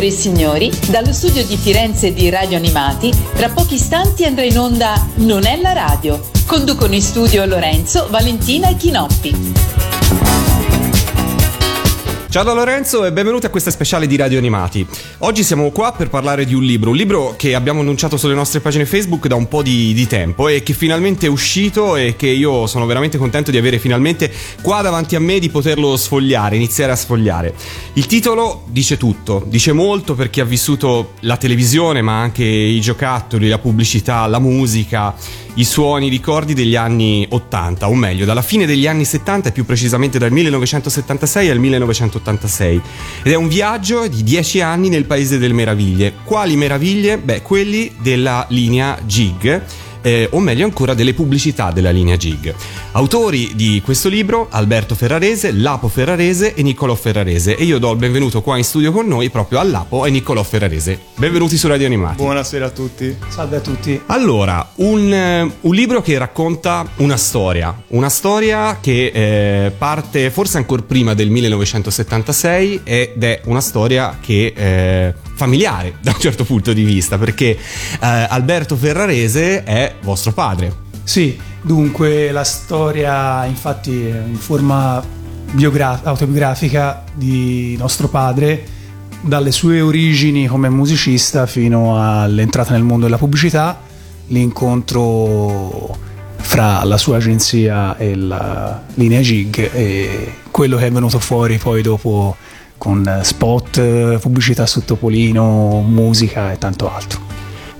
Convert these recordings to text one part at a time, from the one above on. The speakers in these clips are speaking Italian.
Signore e signori, dallo studio di Firenze di Radio Animati, tra pochi istanti andrà in onda Non è la radio. Conducono in studio Lorenzo, Valentina e Chinoppi. Ciao da Lorenzo e benvenuti a questa speciale di Radio Animati. Oggi siamo qua per parlare di un libro, un libro che abbiamo annunciato sulle nostre pagine Facebook da un po' di, di, tempo e che finalmente è uscito e che io sono veramente contento di avere finalmente qua davanti a me di poterlo sfogliare, iniziare a sfogliare. Il titolo dice tutto, dice molto per chi ha vissuto la televisione ma anche i giocattoli, la pubblicità, la musica i suoni, i ricordi degli anni 80, o meglio, dalla fine degli anni 70 e più precisamente dal 1976 al 1986. Ed è un viaggio di 10 anni nel Paese delle Meraviglie. Quali meraviglie? Beh, quelli della linea Gig eh, o meglio ancora delle pubblicità della linea Gig. Autori di questo libro Alberto Ferrarese, Lapo Ferrarese e Niccolò Ferrarese e io do il benvenuto qua in studio con noi proprio a Lapo e Niccolò Ferrarese. Benvenuti su Radio Animati. Buonasera a tutti. Salve a tutti. Allora, un, eh, un libro che racconta una storia, una storia che eh, parte forse ancora prima del 1976 ed è una storia che eh, familiare da un certo punto di vista, perché eh, Alberto Ferrarese è vostro padre. Sì, dunque la storia infatti è in forma biogra- autobiografica di nostro padre, dalle sue origini come musicista fino all'entrata nel mondo della pubblicità, l'incontro fra la sua agenzia e la linea Gig e quello che è venuto fuori poi dopo con spot, pubblicità sottopolino, musica e tanto altro.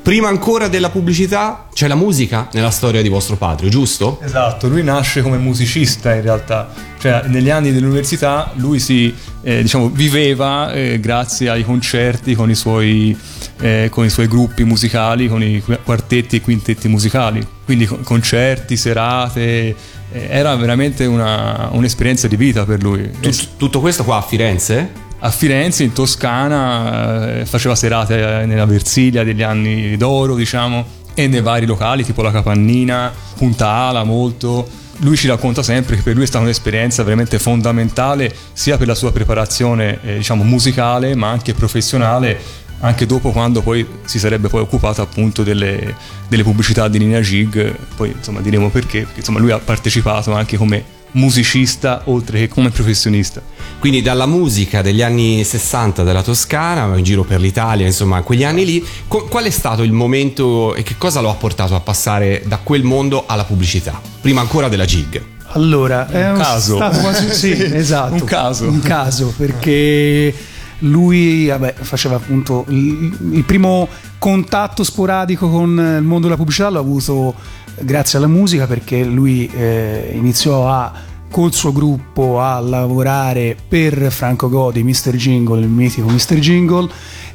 Prima ancora della pubblicità c'è la musica nella storia di vostro padre, giusto? Esatto, lui nasce come musicista in realtà, cioè negli anni dell'università lui si eh, diciamo, viveva eh, grazie ai concerti con i, suoi, eh, con i suoi gruppi musicali, con i quartetti e quintetti musicali, quindi concerti, serate, eh, era veramente una, un'esperienza di vita per lui. Tut- tutto questo qua a Firenze? A Firenze, in Toscana, eh, faceva serate nella Versilia degli anni d'oro, diciamo, e nei vari locali, tipo la Capannina, Punta Ala, molto. Lui ci racconta sempre che per lui è stata un'esperienza veramente fondamentale sia per la sua preparazione eh, diciamo musicale ma anche professionale anche dopo quando poi si sarebbe poi occupato appunto delle, delle pubblicità di linea Gig, poi insomma diremo perché, perché insomma lui ha partecipato anche come musicista oltre che come professionista. Quindi dalla musica degli anni 60 della Toscana, in giro per l'Italia, insomma, quegli anni lì, qual è stato il momento e che cosa lo ha portato a passare da quel mondo alla pubblicità? Prima ancora della gig. Allora, è un, un caso. Quasi, sì, esatto. un caso. Un caso, perché lui vabbè, faceva appunto il, il, primo contatto sporadico con il mondo della pubblicità l'ha avuto grazie alla musica perché lui eh, iniziò a col suo gruppo a lavorare per Franco Godi, Mr. Jingle, il mitico Mr. Jingle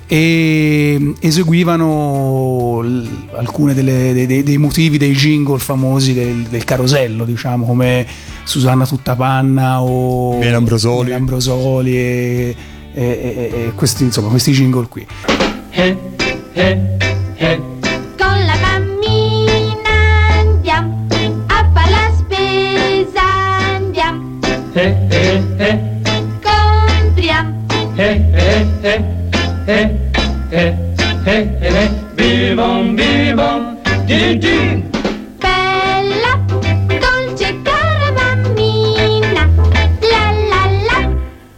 e eseguivano alcuni dei, dei, motivi dei jingle famosi del, del, carosello, diciamo, come Susanna Tuttapanna o Miele Ambrosoli, Ambrosoli e e, e, e questi, insomma, questi jingle qui. Eh, eh, eh. Con la mammina andiamo a fare la spesa, andiamo. Eh, eh, eh. Compriamo. Eh, eh, eh. Eh, eh, eh, eh. Bibon, bibon, di, di.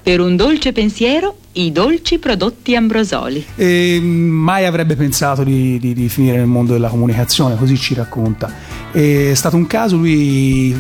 Per un dolce pensiero, i dolci prodotti Ambrosoli. E mai avrebbe pensato di, di, di, finire nel mondo della comunicazione, così ci racconta. È stato un caso, lui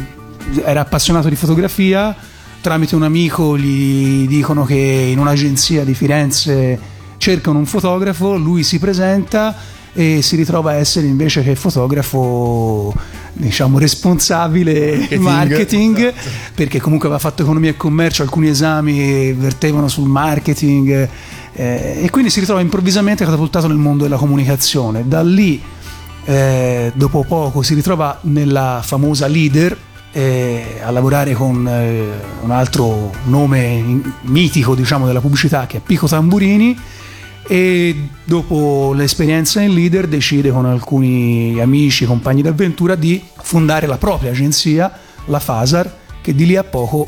era appassionato di fotografia, tramite un amico gli dicono che in un'agenzia di Firenze cercano un fotografo, lui si presenta e si ritrova a essere invece che fotografo diciamo responsabile marketing, marketing esatto. perché comunque aveva fatto economia e commercio, alcuni esami vertevano sul marketing eh, e quindi si ritrova improvvisamente catapultato nel mondo della comunicazione. Da lì, eh, dopo poco, si ritrova nella famosa leader eh, a lavorare con eh, un altro nome mitico diciamo, della pubblicità che è Pico Tamburini e dopo l'esperienza in leader decide con alcuni amici, compagni d'avventura di fondare la propria agenzia, la Fasar, che di lì a poco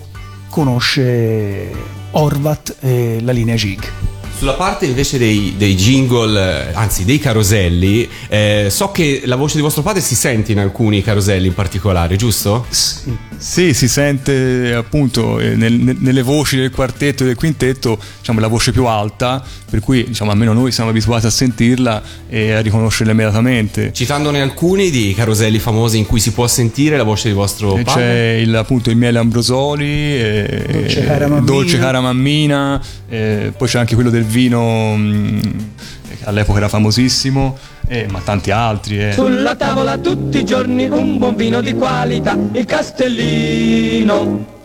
conosce Orvat e la linea Gig. Sulla parte invece dei, dei jingle, eh, anzi dei caroselli, eh, so che la voce di vostro padre si sente in alcuni caroselli in particolare, giusto? Sì. Si sente appunto eh, nel- nel- nelle voci del quartetto e del quintetto diciamo, la voce più alta, per cui diciamo, almeno noi siamo abituati a sentirla e a riconoscerla immediatamente. Citandone alcuni di caroselli famosi in cui si può sentire la voce di vostro E padre. C'è il, appunto il miele Ambrosoli, e- Dolce cara mammina. Dolce cara mammina, e poi c'è anche quello del vino mh, che all'epoca era famosissimo, e- ma tanti altri. eh. Sulla tavola tutti i giorni un buon vino di qualità, il Castellino.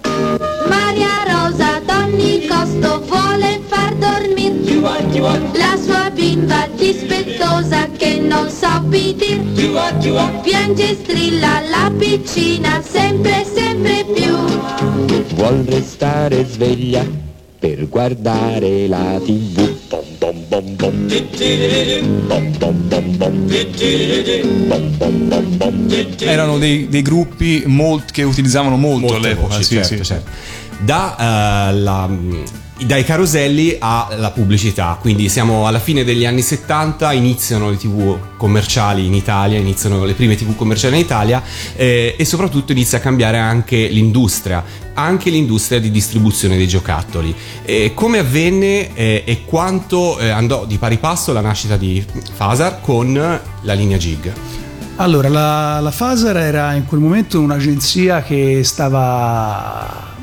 Maria Rosa d'ogni costo vuole far dormir Giua, giua, la sua bimba dispettosa che non sa ubbidir. Piange e strilla la piccina sempre sempre più. vuol restare sveglia per guardare la tv. Erano dei, dei gruppi molt- che utilizzavano molto, Molte all'epoca. voci, sì, certo, sì. certo. Da, eh, la- dai caroselli alla pubblicità, quindi siamo alla fine degli anni 70, iniziano le tv commerciali in Italia, iniziano le prime tv commerciali in Italia eh, e soprattutto inizia a cambiare anche l'industria, anche l'industria di distribuzione dei giocattoli. E come avvenne eh, e quanto eh, andò di pari passo la nascita di Fasar con la linea Gig? Allora, la, la Fasar era in quel momento un'agenzia che stava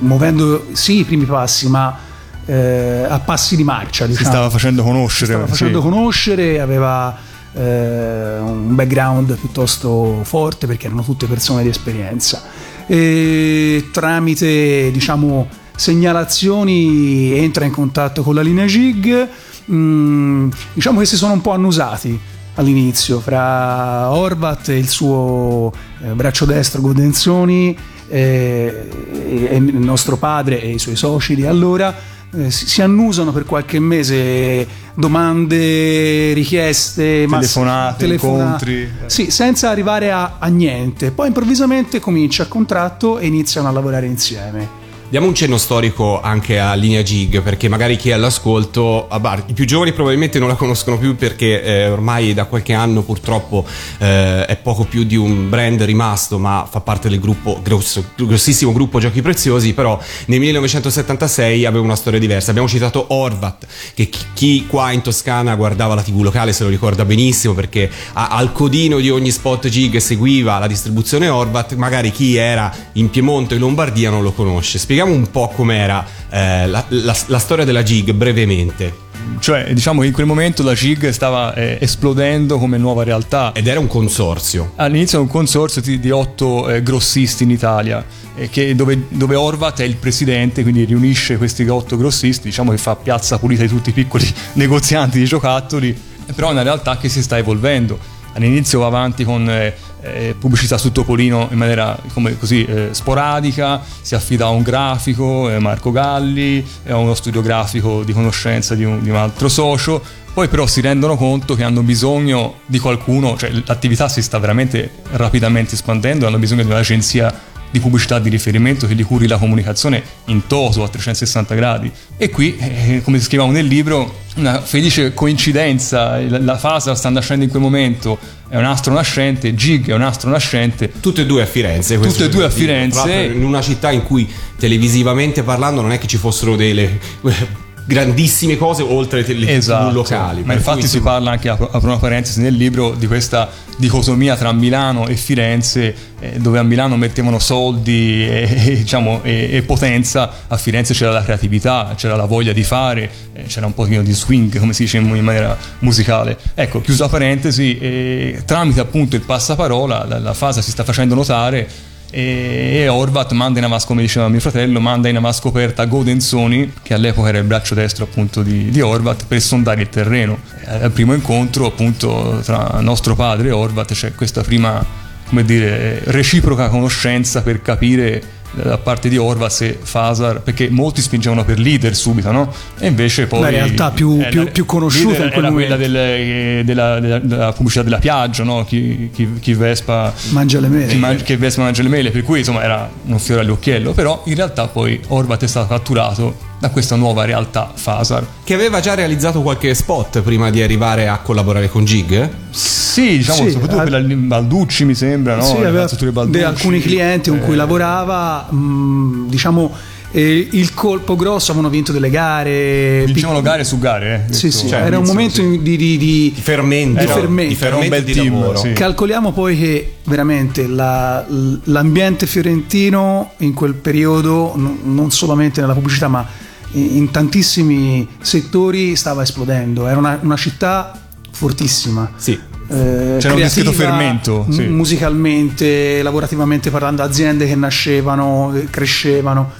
muovendo sì i primi passi, ma eh, a passi di marcia. Si Diciamo. stava facendo conoscere. stava sì. facendo conoscere, aveva eh, un background piuttosto forte perché erano tutte persone di esperienza. E tramite diciamo segnalazioni entra in contatto con la linea GIG, mm, diciamo che si sono un po' annusati all'inizio fra Orvat e il suo eh, braccio destro Godenzoni eh, e, il nostro padre e i suoi soci di allora eh, si, annusano per qualche mese domande, richieste, Telefonate, incontri. Sì, senza arrivare a, a niente. Poi improvvisamente comincia il contratto e iniziano a lavorare insieme. Diamo un cenno storico anche a Linea Gig, perché magari chi è all'ascolto, ah, i più giovani probabilmente non la conoscono più perché eh, ormai da qualche anno purtroppo eh, è poco più di un brand rimasto, ma fa parte del gruppo, grosso, grossissimo gruppo Giochi Preziosi, però nel 1976 aveva una storia diversa. Abbiamo citato Orvat, che chi, qua in Toscana guardava la TV locale se lo ricorda benissimo perché a- al codino di ogni spot Gig seguiva la distribuzione Orvat, magari chi era in Piemonte in Lombardia non lo conosce. Spieghiamo un po' com'era eh, la, la- la storia della Gig brevemente. Cioè, diciamo che in quel momento la GIG stava eh, esplodendo come nuova realtà. Ed era un consorzio. All'inizio è un consorzio di, di otto eh, grossisti in Italia, eh, che- dove, dove Orvat è il presidente, quindi riunisce questi otto grossisti, diciamo che fa piazza pulita di tutti i piccoli negozianti di giocattoli, però è una realtà che si sta evolvendo. All'inizio va avanti con eh, eh, pubblicità su Topolino in maniera così eh, sporadica, si affida a un grafico, eh, Marco Galli, e a uno studio grafico di conoscenza di un, di un altro socio, poi però si rendono conto che hanno bisogno di qualcuno, cioè l'attività si sta veramente rapidamente espandendo, hanno bisogno di un'agenzia di pubblicità di riferimento che gli curi la comunicazione in toto a 360 gradi. E qui, eh, come scriviamo nel libro, una felice coincidenza, la, la fase sta nascendo in quel momento, è un astro nascente, Gig è un astro nascente, Tutte e due a Firenze. Tutte e due a. Firenze. In una città in cui televisivamente parlando non è che ci fossero delle eh, grandissime cose oltre le Esatto. Locali. Ma infatti cui, si parla anche, apro, apro una parentesi nel libro, di questa dicotomia tra Milano e Firenze, eh, dove a Milano mettevano soldi e, e, diciamo, e, e potenza, a Firenze c'era la creatività, c'era la voglia di fare, eh, c'era un pochino di swing, come si dice in, in maniera musicale. Ecco, chiusa parentesi, eh, tramite appunto il passaparola, la, la fase si sta facendo notare e Orvat manda in avascoperta, come diceva mio fratello, manda in avascoperta Godenzoni, che all'epoca era il braccio destro appunto di, di Orvat, per sondare il terreno. Al primo incontro appunto tra nostro padre e Orvat c'è questa prima, come dire, reciproca conoscenza per capire da parte di Orvat se Fasar, perché molti spingevano per leader subito, no? E invece poi... La realtà più- eh, più- la- più conosciuta in quel era quella del- eh, della, della- della pubblicità della Piaggio, no? Chi, chi- chi Vespa Mangia le mele. che, man- Vespa mangia le mele, per cui insomma era un fiore all'occhiello, però in realtà poi Orvat è stato catturato da questa nuova realtà Fasar. Che aveva già realizzato qualche spot prima di arrivare a collaborare con Gig? Sì, diciamo Sì, soprattutto al- per la Balducci mi sembra, no? Sì, aveva Balducci. alcuni clienti con cui Eh, lavorava, mh, diciamo eh, il colpo grosso, avevano vinto delle gare. Vincevano pic- gare su gare, eh. Sì, sì, cioè, era un momento sì. di, di- di- Di fermento. Di fermento. Di Era un fermento bel di team, lavoro. sì. Calcoliamo poi che veramente la- l'ambiente fiorentino in quel periodo, n- non solamente nella pubblicità, ma in, tantissimi settori stava esplodendo. Era una, una città fortissima. Sì. Eh, C'era un discreto fermento, sì. musicalmente, lavorativamente parlando, aziende che nascevano, eh, crescevano.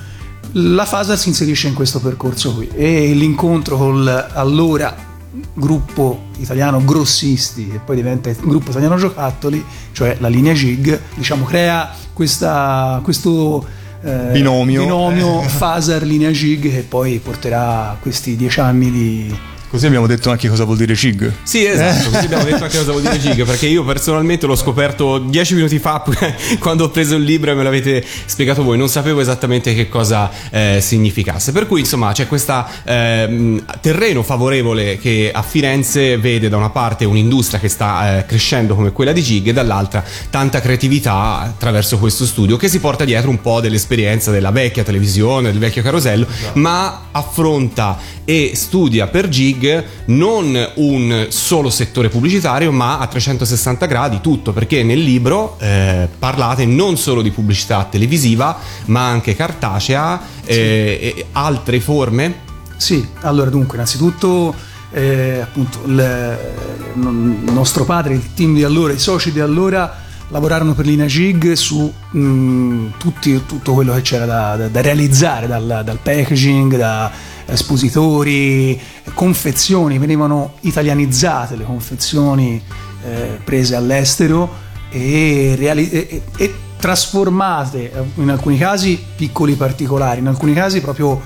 La Fasar si inserisce in questo percorso qui e l'incontro col allora gruppo italiano grossisti e poi diventa il gruppo italiano giocattoli, cioè la linea GIG, diciamo crea questa, questo eh, Binomio. binomio Eh. Fasar linea GIG che poi porterà questi dieci anni di, Così abbiamo detto anche cosa vuol dire CIG. Sì, esatto, così abbiamo detto anche cosa vuol dire Gig, perché io personalmente l'ho scoperto dieci minuti fa quando ho preso il libro e me l'avete spiegato voi, non sapevo esattamente che cosa eh, significasse. Per cui insomma c'è questo terreno favorevole che a Firenze vede da una parte un'industria che sta eh, crescendo come quella di Gig e dall'altra tanta creatività attraverso questo studio che si porta dietro un po' dell'esperienza della vecchia televisione, del vecchio carosello, ma affronta e studia per Gig non un solo settore pubblicitario ma a 360 gradi tutto perché nel libro eh, parlate non solo di pubblicità televisiva ma anche cartacea eh, e altre forme? Sì, allora dunque, innanzitutto eh, appunto il, il nostro padre, il team di allora, i soci di allora lavorarono per Lina Gig su mh, tutti- tutto quello che c'era da, da- da realizzare, dal, dal packaging, da espositori, confezioni, venivano italianizzate le confezioni eh, prese all'estero e, reali- e- e- trasformate, eh, in alcuni casi piccoli particolari, in alcuni casi proprio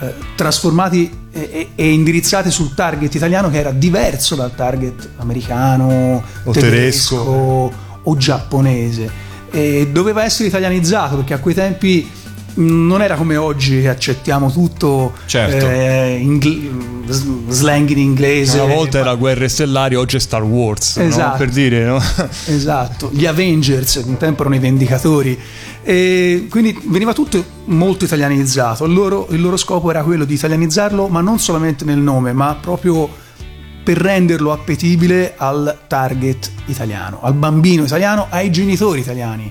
eh, trasformati e, e- e indirizzati sul target italiano che era diverso dal target americano, O tedesco o giapponese. E doveva essere italianizzato perché a quei tempi non era come oggi che accettiamo tutto Certo. eh, ingl- slang in inglese. Una volta era Guerre Stellari, oggi è Star Wars, no? Esatto. per dire, no? Esatto, gli Avengers, un tempo erano i Vendicatori, e quindi veniva tutto molto italianizzato. Il loro, il loro scopo era quello di italianizzarlo, ma non solamente nel nome, ma proprio per renderlo appetibile al target italiano, al bambino italiano, ai genitori italiani,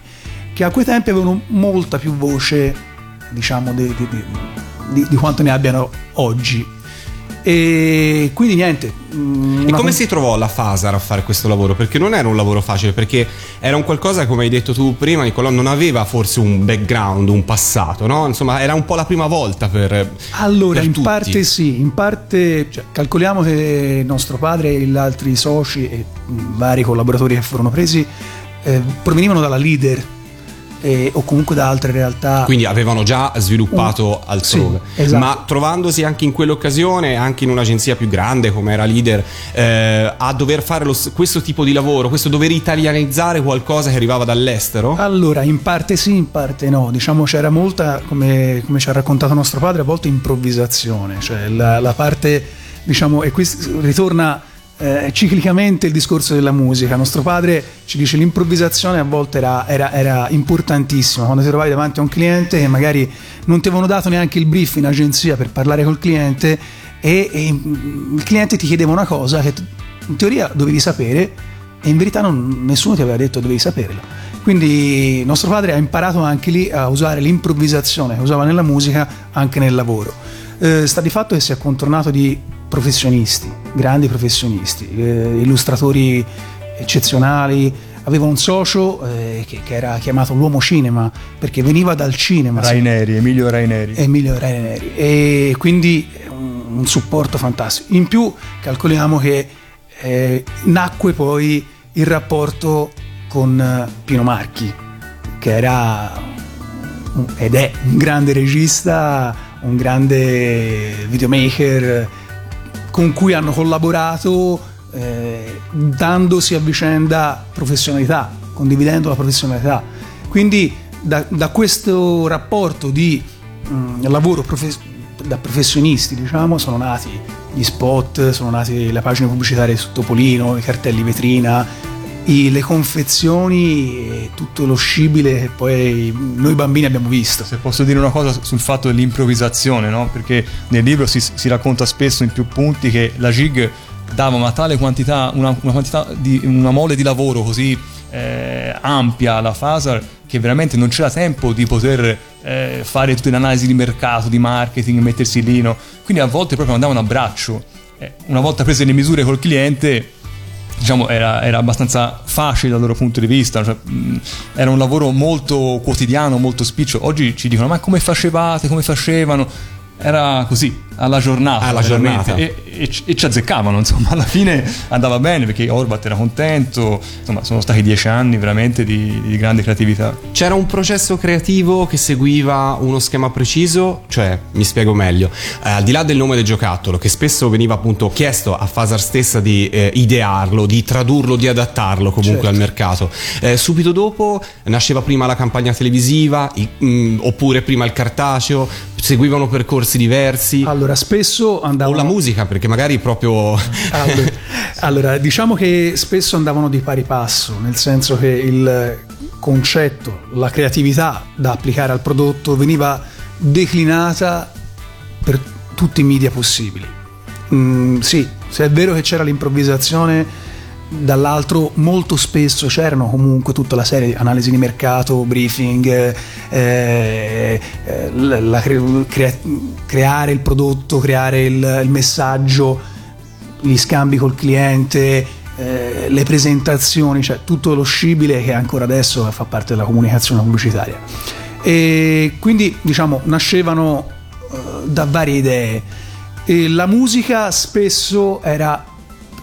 che a quei tempi avevano molta più voce, diciamo, di, di- di- quanto ne abbiano oggi. E quindi niente. mm, E come con- si trovò la Fasar a fare questo lavoro? Perché non era un lavoro facile, perché era un qualcosa, come hai detto tu prima, Nicolò, non aveva forse un background, un passato, no? Insomma, era un po' la prima volta per. Allora, per in tutti. parte sì, in parte cioè, calcoliamo che nostro padre e gli altri soci e mh, vari collaboratori che furono presi eh, provenivano dalla leader eh, o comunque da altre realtà. Quindi avevano già sviluppato altrove. sì, esatto. Ma trovandosi anche in quell'occasione, anche in un'agenzia più grande come era leader, eh, a dover fare lo questo tipo di lavoro, questo dover italianizzare qualcosa che arrivava dall'estero? Allora, in parte sì, in parte no. Diciamo c'era molta, come, come ci ha raccontato nostro padre, a volte improvvisazione. Cioè la, la parte, diciamo, e qui ritorna eh, ciclicamente il discorso della musica. Nostro padre ci dice l'improvvisazione a volte era, era- era importantissima. Quando ti trovavi davanti a un cliente che magari non ti avevano dato neanche il brief in agenzia per parlare col cliente e, e, mm, il cliente ti chiedeva una cosa che in teoria dovevi sapere e in verità non- nessuno ti aveva detto dovevi saperlo. Quindi nostro padre ha imparato anche lì a usare l'improvvisazione che usava nella musica anche nel lavoro. Eh, sta di fatto che si è contornato di professionisti, grandi professionisti, eh, illustratori eccezionali. Aveva un socio eh, che, che era chiamato l'uomo cinema perché veniva dal cinema. Raineri, Emilio Raineri. Emilio Raineri e quindi un, un supporto fantastico. In più calcoliamo che eh, nacque poi il rapporto con eh, Pino Marchi, che era ed è un grande regista, un grande videomaker con cui hanno collaborato eh, dandosi a vicenda professionalità, condividendo la professionalità. Quindi da, da questo rapporto di mm, lavoro, profe- da professionisti, diciamo, sono nati gli spot, sono nati le pagine pubblicitarie su Topolino, i cartelli vetrina, i- le confezioni e tutto lo scibile che poi noi bambini abbiamo visto. Se posso dire una cosa sul fatto dell'improvvisazione, no? Perché nel libro si, si racconta spesso in più punti che la gig dava una tale quantità, una, una quantità di, una mole di lavoro così eh, ampia alla Fasar che veramente non c'era tempo di poter eh, fare tutte le analisi di mercato, di marketing, mettersi lì, no? Quindi a volte proprio andavano a braccio. Eh, una volta prese le misure col cliente, diciamo, era, era abbastanza facile dal loro punto di vista, cioè, mh, era un lavoro molto quotidiano, molto spiccio. Oggi ci dicono: ma come facevate, come facevano? Era così, alla giornata. Alla giornata. E, e ci- e ci azzeccavano, insomma, alla fine andava bene perché Orbat era contento. Insomma, sono stati dieci anni veramente di, di grande creatività. C'era un processo creativo che seguiva uno schema preciso, cioè, mi spiego meglio, eh, al di là del nome del giocattolo, che spesso veniva appunto chiesto a Fasar stessa di eh, idearlo, di tradurlo, di adattarlo comunque Certo. al mercato. Eh, subito dopo nasceva prima la campagna televisiva, i- mh, oppure prima il cartaceo, seguivano percorsi diversi. Allora, spesso O andavano... la musica, perché magari proprio... Allora, allora, diciamo che spesso andavano di pari passo, nel senso che il concetto, la creatività da applicare al prodotto veniva declinata per tutti i media possibili. Mm, sì, se è vero che c'era l'improvvisazione, dall'altro molto spesso c'erano comunque tutta la serie di analisi di mercato, briefing, eh, eh, la- la cre- crea- creare il prodotto, creare il, il messaggio, gli scambi col cliente, eh, le presentazioni, cioè tutto lo scibile che ancora adesso fa parte della comunicazione pubblicitaria. E quindi diciamo nascevano eh, da varie idee. E la musica spesso era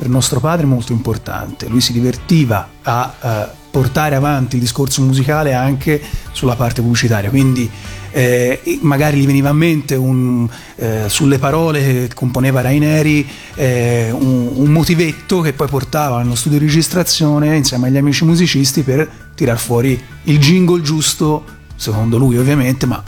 per nostro padre molto importante, lui si divertiva a eh, portare avanti il discorso musicale anche sulla parte pubblicitaria, quindi eh, magari gli veniva a mente un, eh, sulle parole che componeva Raineri eh, un, un motivetto che poi portava nello studio di registrazione insieme agli amici musicisti per tirar fuori il jingle giusto, secondo lui ovviamente, ma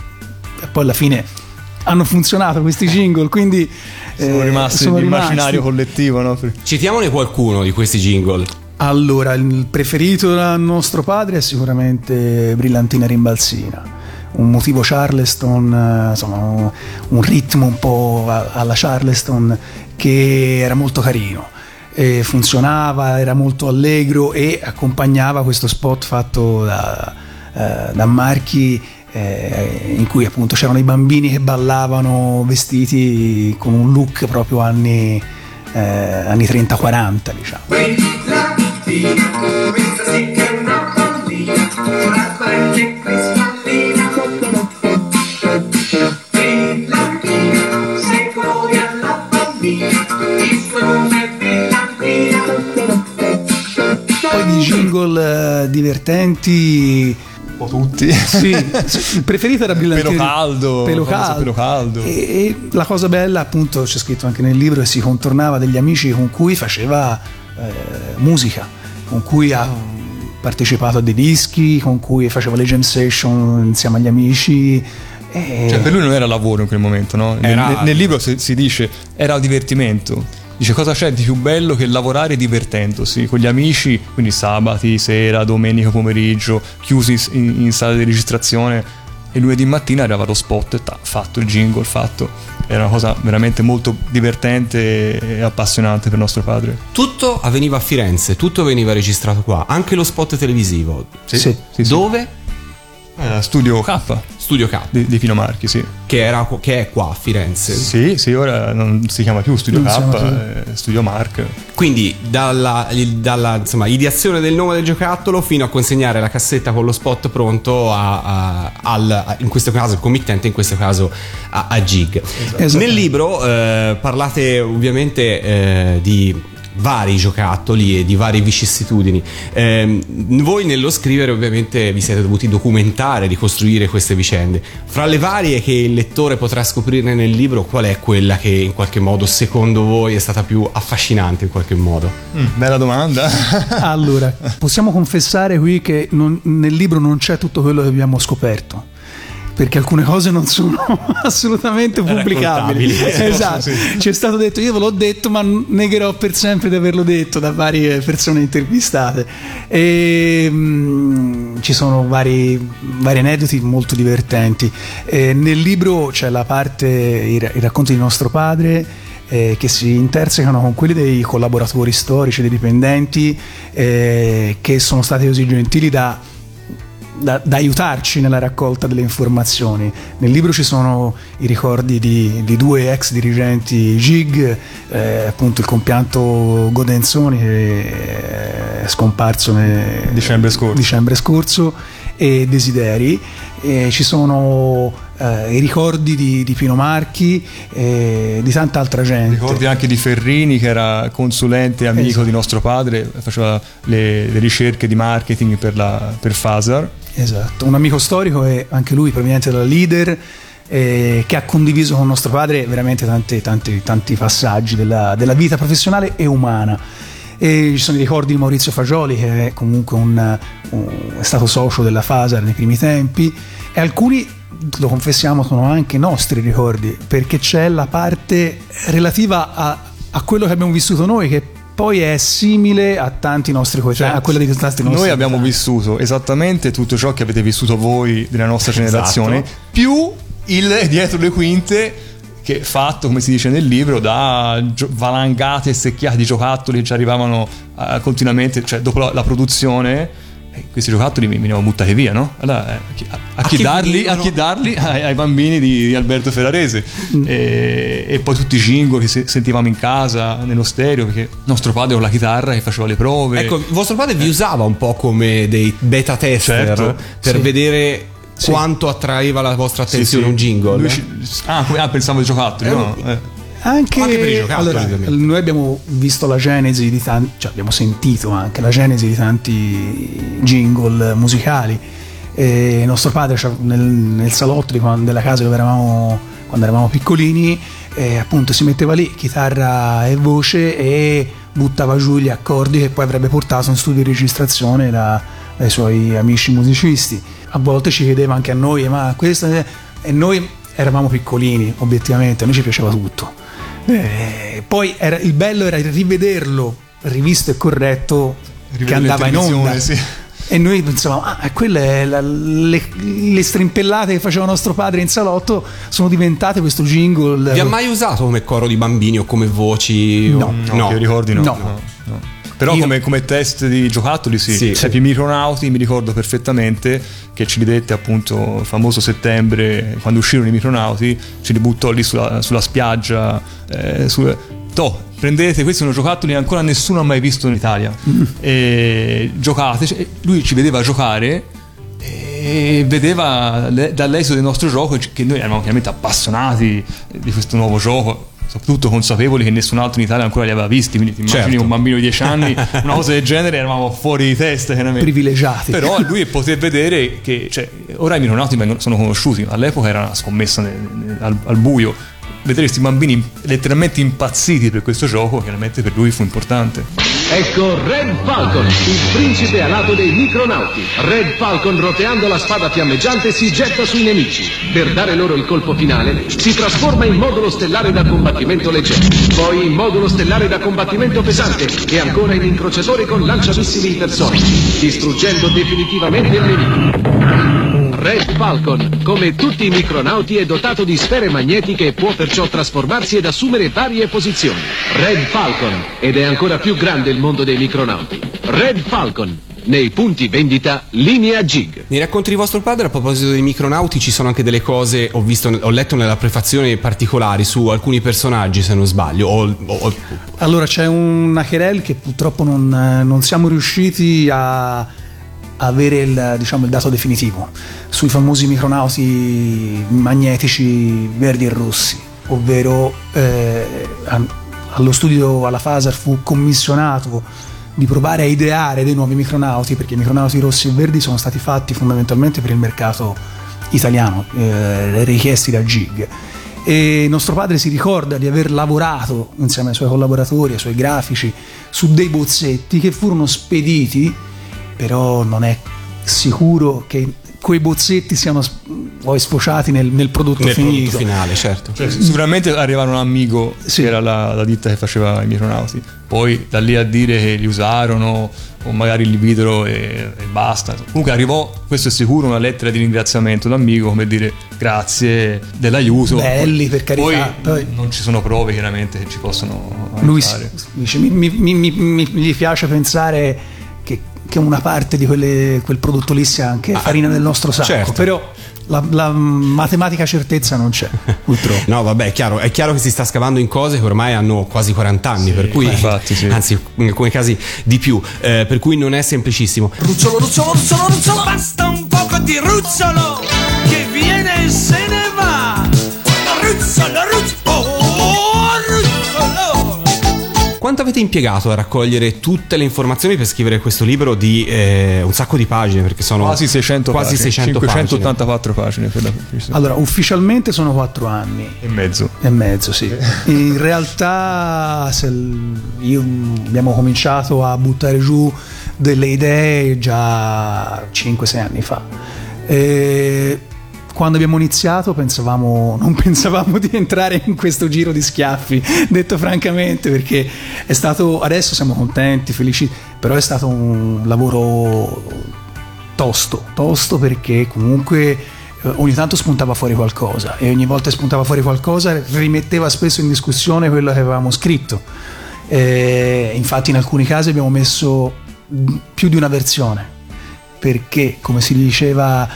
poi alla fine hanno funzionato questi jingle, quindi Sono eh, rimasti nell'immaginario collettivo, no? Citiamone qualcuno di questi jingle. Allora, il preferito da nostro padre è sicuramente Brillantina Rimbalzina. Un motivo Charleston, eh, insomma, un, ritmo un po' alla Charleston che era molto carino. E funzionava, era molto allegro e accompagnava questo spot fatto da, eh, da Marchi eh, in cui appunto c'erano i bambini che ballavano vestiti con un look proprio anni, eh, anni 30-40 diciamo. Poi di jingle eh, divertenti. Un po' tutti. Sì, preferito era Brillante. Pelo caldo, Pelo caldo. Pelo caldo. E, e la cosa bella, appunto, c'è scritto anche nel libro, che si contornava degli amici con cui faceva eh, musica, con cui ha partecipato a dei dischi, con cui faceva le jam session insieme agli amici. E- Cioè, per lui non era lavoro in quel momento, no? Nel- nel libro si, si dice era divertimento. Dice cosa c'è di più bello che lavorare divertendosi con gli amici, quindi sabati, sera, domenica pomeriggio, chiusi in, in sala di registrazione e lunedì mattina arrivava lo spot e ta, fatto il jingle, fatto. Era una cosa veramente molto divertente e appassionante per nostro padre. Tutto avveniva a Firenze, tutto veniva registrato qua, anche lo spot televisivo. Sì. sì, sì. Dove? Era Studio K Studio K, di, di Pino Marchi, sì. che, era, che è qua a Firenze. Sì, sì, ora non si chiama più Studio Non K, più. è Studio Mark. Quindi dalla, dalla, insomma, ideazione del nome del giocattolo fino a consegnare la cassetta con lo spot pronto a, a- al, a- in questo caso il committente, in questo caso a, a Gig. Esatto. Nel libro eh, parlate ovviamente eh, di vari giocattoli e di varie vicissitudini. Ehm, voi nello scrivere ovviamente vi siete dovuti documentare, ricostruire queste vicende. Fra le varie che il lettore potrà scoprirne nel libro, qual è quella che in qualche modo secondo voi è stata più affascinante in qualche modo? bella domanda. Allora, possiamo confessare qui che non- nel libro non c'è tutto quello che abbiamo scoperto. Perché alcune cose non sono assolutamente pubblicabili. Esatto. Ci è stato detto, io ve l'ho detto, ma negherò per sempre di averlo detto da varie persone intervistate. E, mm, ci sono vari, vari aneddoti molto divertenti. E nel libro c'è la parte, i, i racconti di nostro padre eh, che si intersecano con quelli dei collaboratori storici, dei dipendenti eh, che sono stati così gentili da, da- da aiutarci nella raccolta delle informazioni. Nel libro ci sono i ricordi di, di due ex dirigenti GIG, eh, appunto il compianto Godenzoni che è scomparso nel Dicembre scorso. dicembre scorso e Desideri. E ci sono eh, i ricordi di, di Pino Marchi e di tanta altra gente. Ricordi anche di Ferrini che era consulente e amico Esatto. di nostro padre, faceva le, le ricerche di marketing per, la, per Fasar. Esatto, un amico storico e anche lui proveniente dalla leader eh, che ha condiviso con nostro padre veramente tanti, tanti, tanti passaggi della, della vita professionale e umana. E ci sono i ricordi di Maurizio Fagioli che è comunque un, un- è stato socio della Fasar nei primi tempi e alcuni lo confessiamo sono anche nostri ricordi perché c'è la parte relativa a, a quello che abbiamo vissuto noi che poi è simile a tanti nostri coetanei, a quella di tanti nostri Noi coetanei. abbiamo vissuto esattamente tutto ciò che avete vissuto voi della nostra generazione, più il dietro le quinte che fatto, come si dice nel libro, da valangate e secchiate di giocattoli che ci arrivavano eh, continuamente, cioè dopo la, la produzione. Eh, Questi giocattoli venivano buttati via, no? Allora, eh, a chi- a, a chi chi darli, a chi darli ai, ai bambini di, di Alberto Ferrarese e, e poi tutti i jingle che se- sentivamo in casa nello stereo perché nostro padre con la chitarra che faceva le prove Ecco, vostro padre vi usava un po' come dei beta tester Certo, per sì. vedere Sì. quanto attraeva la vostra attenzione Sì, un jingle. Ci- ah, ah, pensavo ai giocattoli, no? Eh. Anche, Anche per i giocattoli, allora, noi abbiamo visto la genesi di tanti, cioè abbiamo sentito anche la genesi di tanti jingle musicali. E nostro padre c'ha- nel, nel salotto di quando- della casa dove eravamo quando eravamo piccolini, eh, appunto si metteva lì chitarra e voce e buttava giù gli accordi che poi avrebbe portato in studio di registrazione da- dai suoi amici musicisti. A volte ci chiedeva anche a noi, ma questo è-" e noi eravamo piccolini, obiettivamente, a noi ci piaceva tutto. Eh, poi era- il bello era rivederlo rivisto e corretto che Rivedere andava in onda. sì. E noi pensavamo, ah, quelle è la- le, le strimpellate che faceva nostro padre in salotto sono diventate questo jingle. Vi ha mai usato come coro di bambini o come voci? No. No, che io ricordi no. No. no, no. Però Io- come, come test di giocattoli sì. Sì. Cioè, i micronauti mi ricordo perfettamente che ci li dette appunto il famoso settembre quando uscirono i micronauti, ci li buttò lì sulla, sulla spiaggia. Eh, su- Toh, prendete, questi sono giocattoli che ancora nessuno ha mai visto in Italia. E giocate, cioè, lui ci vedeva giocare e vedeva le- dall'esito del nostro gioco che noi eravamo chiaramente appassionati di questo nuovo gioco soprattutto consapevoli che nessun altro in Italia ancora li aveva visti quindi ti immagini Certo. un bambino di 10 anni una cosa del genere eravamo fuori di testa chiaramente privilegiati. però lui poté vedere che cioè, ora i vengono- sono conosciuti all'epoca era una scommessa nel- nel- al, al buio vedere questi bambini letteralmente impazziti per questo gioco chiaramente per lui fu importante Ecco Red Falcon, il principe alato dei micronauti. Red Falcon, roteando la spada fiammeggiante, si getta sui nemici. Per dare loro il colpo finale, si trasforma in modulo stellare da combattimento leggero, poi in modulo stellare da combattimento pesante e ancora in incrociatore con lanciamissili ipersonici, distruggendo definitivamente il nemico. Red Falcon, come tutti i micronauti, è dotato di sfere magnetiche e può perciò trasformarsi ed assumere varie posizioni. Red Falcon, ed è ancora più grande il mondo dei micronauti. Red Falcon, nei punti vendita linea Gig. Nei racconti di vostro padre, a proposito dei micronauti, ci sono anche delle cose, ho, visto, ho letto nella prefazione particolari su alcuni personaggi, se non sbaglio. O, o- Allora c'è una querel che purtroppo non, non siamo riusciti a avere il, diciamo, il dato definitivo sui famosi micronauti magnetici verdi e rossi, ovvero eh, allo studio alla Fasar fu commissionato di provare a ideare dei nuovi micronauti perché i micronauti rossi e verdi sono stati fatti fondamentalmente per il mercato italiano, eh, richiesti da GIG. E nostro padre si ricorda di aver lavorato insieme ai suoi collaboratori, ai suoi grafici, su dei bozzetti che furono spediti, però non è sicuro che quei bozzetti siano poi sfociati nel, nel prodotto Nel finito. prodotto finale, certo. Cioè, sicuramente arrivarono a Amigo, Sì. che era la, la ditta che faceva i micronauti. Poi da lì a dire che li usarono o magari li videro e, e basta. Comunque arrivò, questo è sicuro, una lettera di ringraziamento da come dire grazie dell'aiuto. Belli, per carità. Poi, Poi- non ci sono prove chiaramente che ci possono Lui aiutare. dice, mi, mi- mi- mi- piace pensare che, una parte di quelle- quel prodotto lì sia anche farina del nostro sacco, certo. però la, la matematica certezza non c'è, purtroppo. No, vabbè, è chiaro, è chiaro che si sta scavando in cose che ormai hanno quasi 40 anni, per cui, infatti, sì. anzi, in alcuni casi di più, eh, per cui non è semplicissimo. Ruzzolo, ruzzolo, ruzzolo, ruzzolo Basta Quanto avete impiegato a raccogliere tutte le informazioni per scrivere questo libro di eh, un sacco di pagine? Perché sono Quasi 600 quasi pagine, 600 pagine. 584 pagine per la precisione. Allora, ufficialmente sono quattro anni e mezzo. e mezzo, sì. In realtà io, abbiamo cominciato a buttare giù delle idee già 5-6 anni fa. E quando abbiamo iniziato pensavamo, non pensavamo di entrare in questo giro di schiaffi, detto francamente, perché è stato, adesso siamo contenti, felici, però è stato un lavoro tosto, tosto perché comunque eh, ogni tanto spuntava fuori qualcosa e ogni volta che spuntava fuori qualcosa rimetteva spesso in discussione quello che avevamo scritto. Eh, infatti in alcuni casi abbiamo messo più di una versione perché come si diceva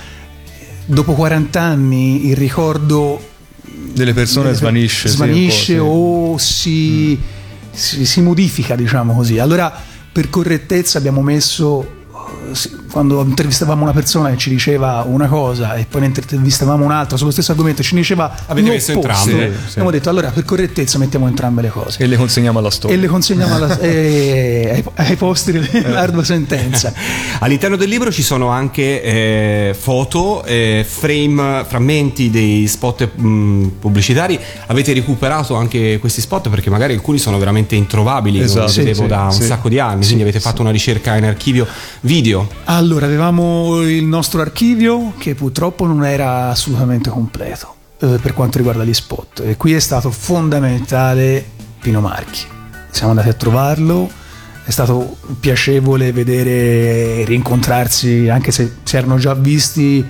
dopo 40 anni il ricordo Delle persone svanisce. sì, svanisce sì. o si, si- si modifica, diciamo così. Allora, per correttezza, abbiamo messo. Quando intervistavamo una persona che ci diceva una cosa e poi ne intervistavamo un'altra sullo stesso argomento e ci diceva Avete messo entrambe? Sì, sì. abbiamo detto allora per correttezza mettiamo entrambe le cose E le consegniamo alla storia. e le consegniamo alla- eh, ai, ai posteri Eh. dell'ardua sentenza. All'interno del libro ci sono anche eh, foto, eh, frame, frammenti dei spot mh, pubblicitari. Avete recuperato anche questi spot perché magari alcuni sono veramente introvabili, non Esatto, li sì, vedevo sì, da un sì. sacco di anni, Sì, quindi avete sì. fatto una ricerca in archivio video. Allora, avevamo il nostro archivio che purtroppo non era assolutamente completo eh, per quanto riguarda gli spot e qui è stato fondamentale Pino Marchi. Siamo andati a trovarlo, è stato piacevole vedere rincontrarsi anche se si erano già visti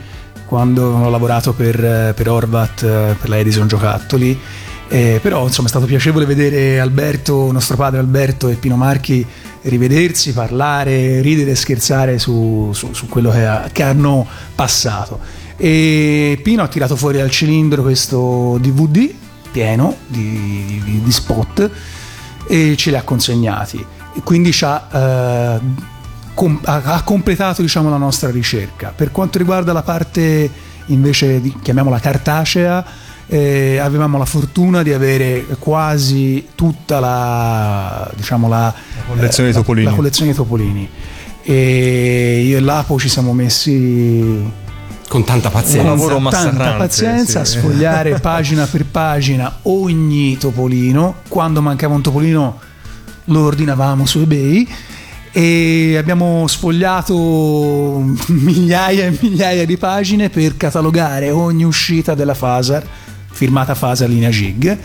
quando ho lavorato per, eh, per Orvat, eh, per la Edison Giocattoli. Eh, però insomma è stato piacevole vedere Alberto, nostro padre Alberto e Pino Marchi rivedersi, parlare, ridere e scherzare su, su- su quello che, ha- che hanno passato. E Pino ha tirato fuori dal cilindro questo DVD pieno di, di- di spot e ce li ha consegnati. Quindi ha, eh, com- ha completato diciamo, la nostra ricerca. Per quanto riguarda la parte invece di, chiamiamola cartacea, eh, avevamo la fortuna di avere quasi tutta la, diciamo, la, collezione di la- topolini. la collezione di topolini. E io e Lapo ci siamo messi Con tanta Un pazienza. lavoro tanta pazienza sì. a sfogliare pagina per pagina ogni topolino. Quando mancava un topolino lo ordinavamo su eBay e abbiamo sfogliato migliaia e migliaia di pagine per catalogare ogni uscita della Fasar, firmata Fasar linea Gig.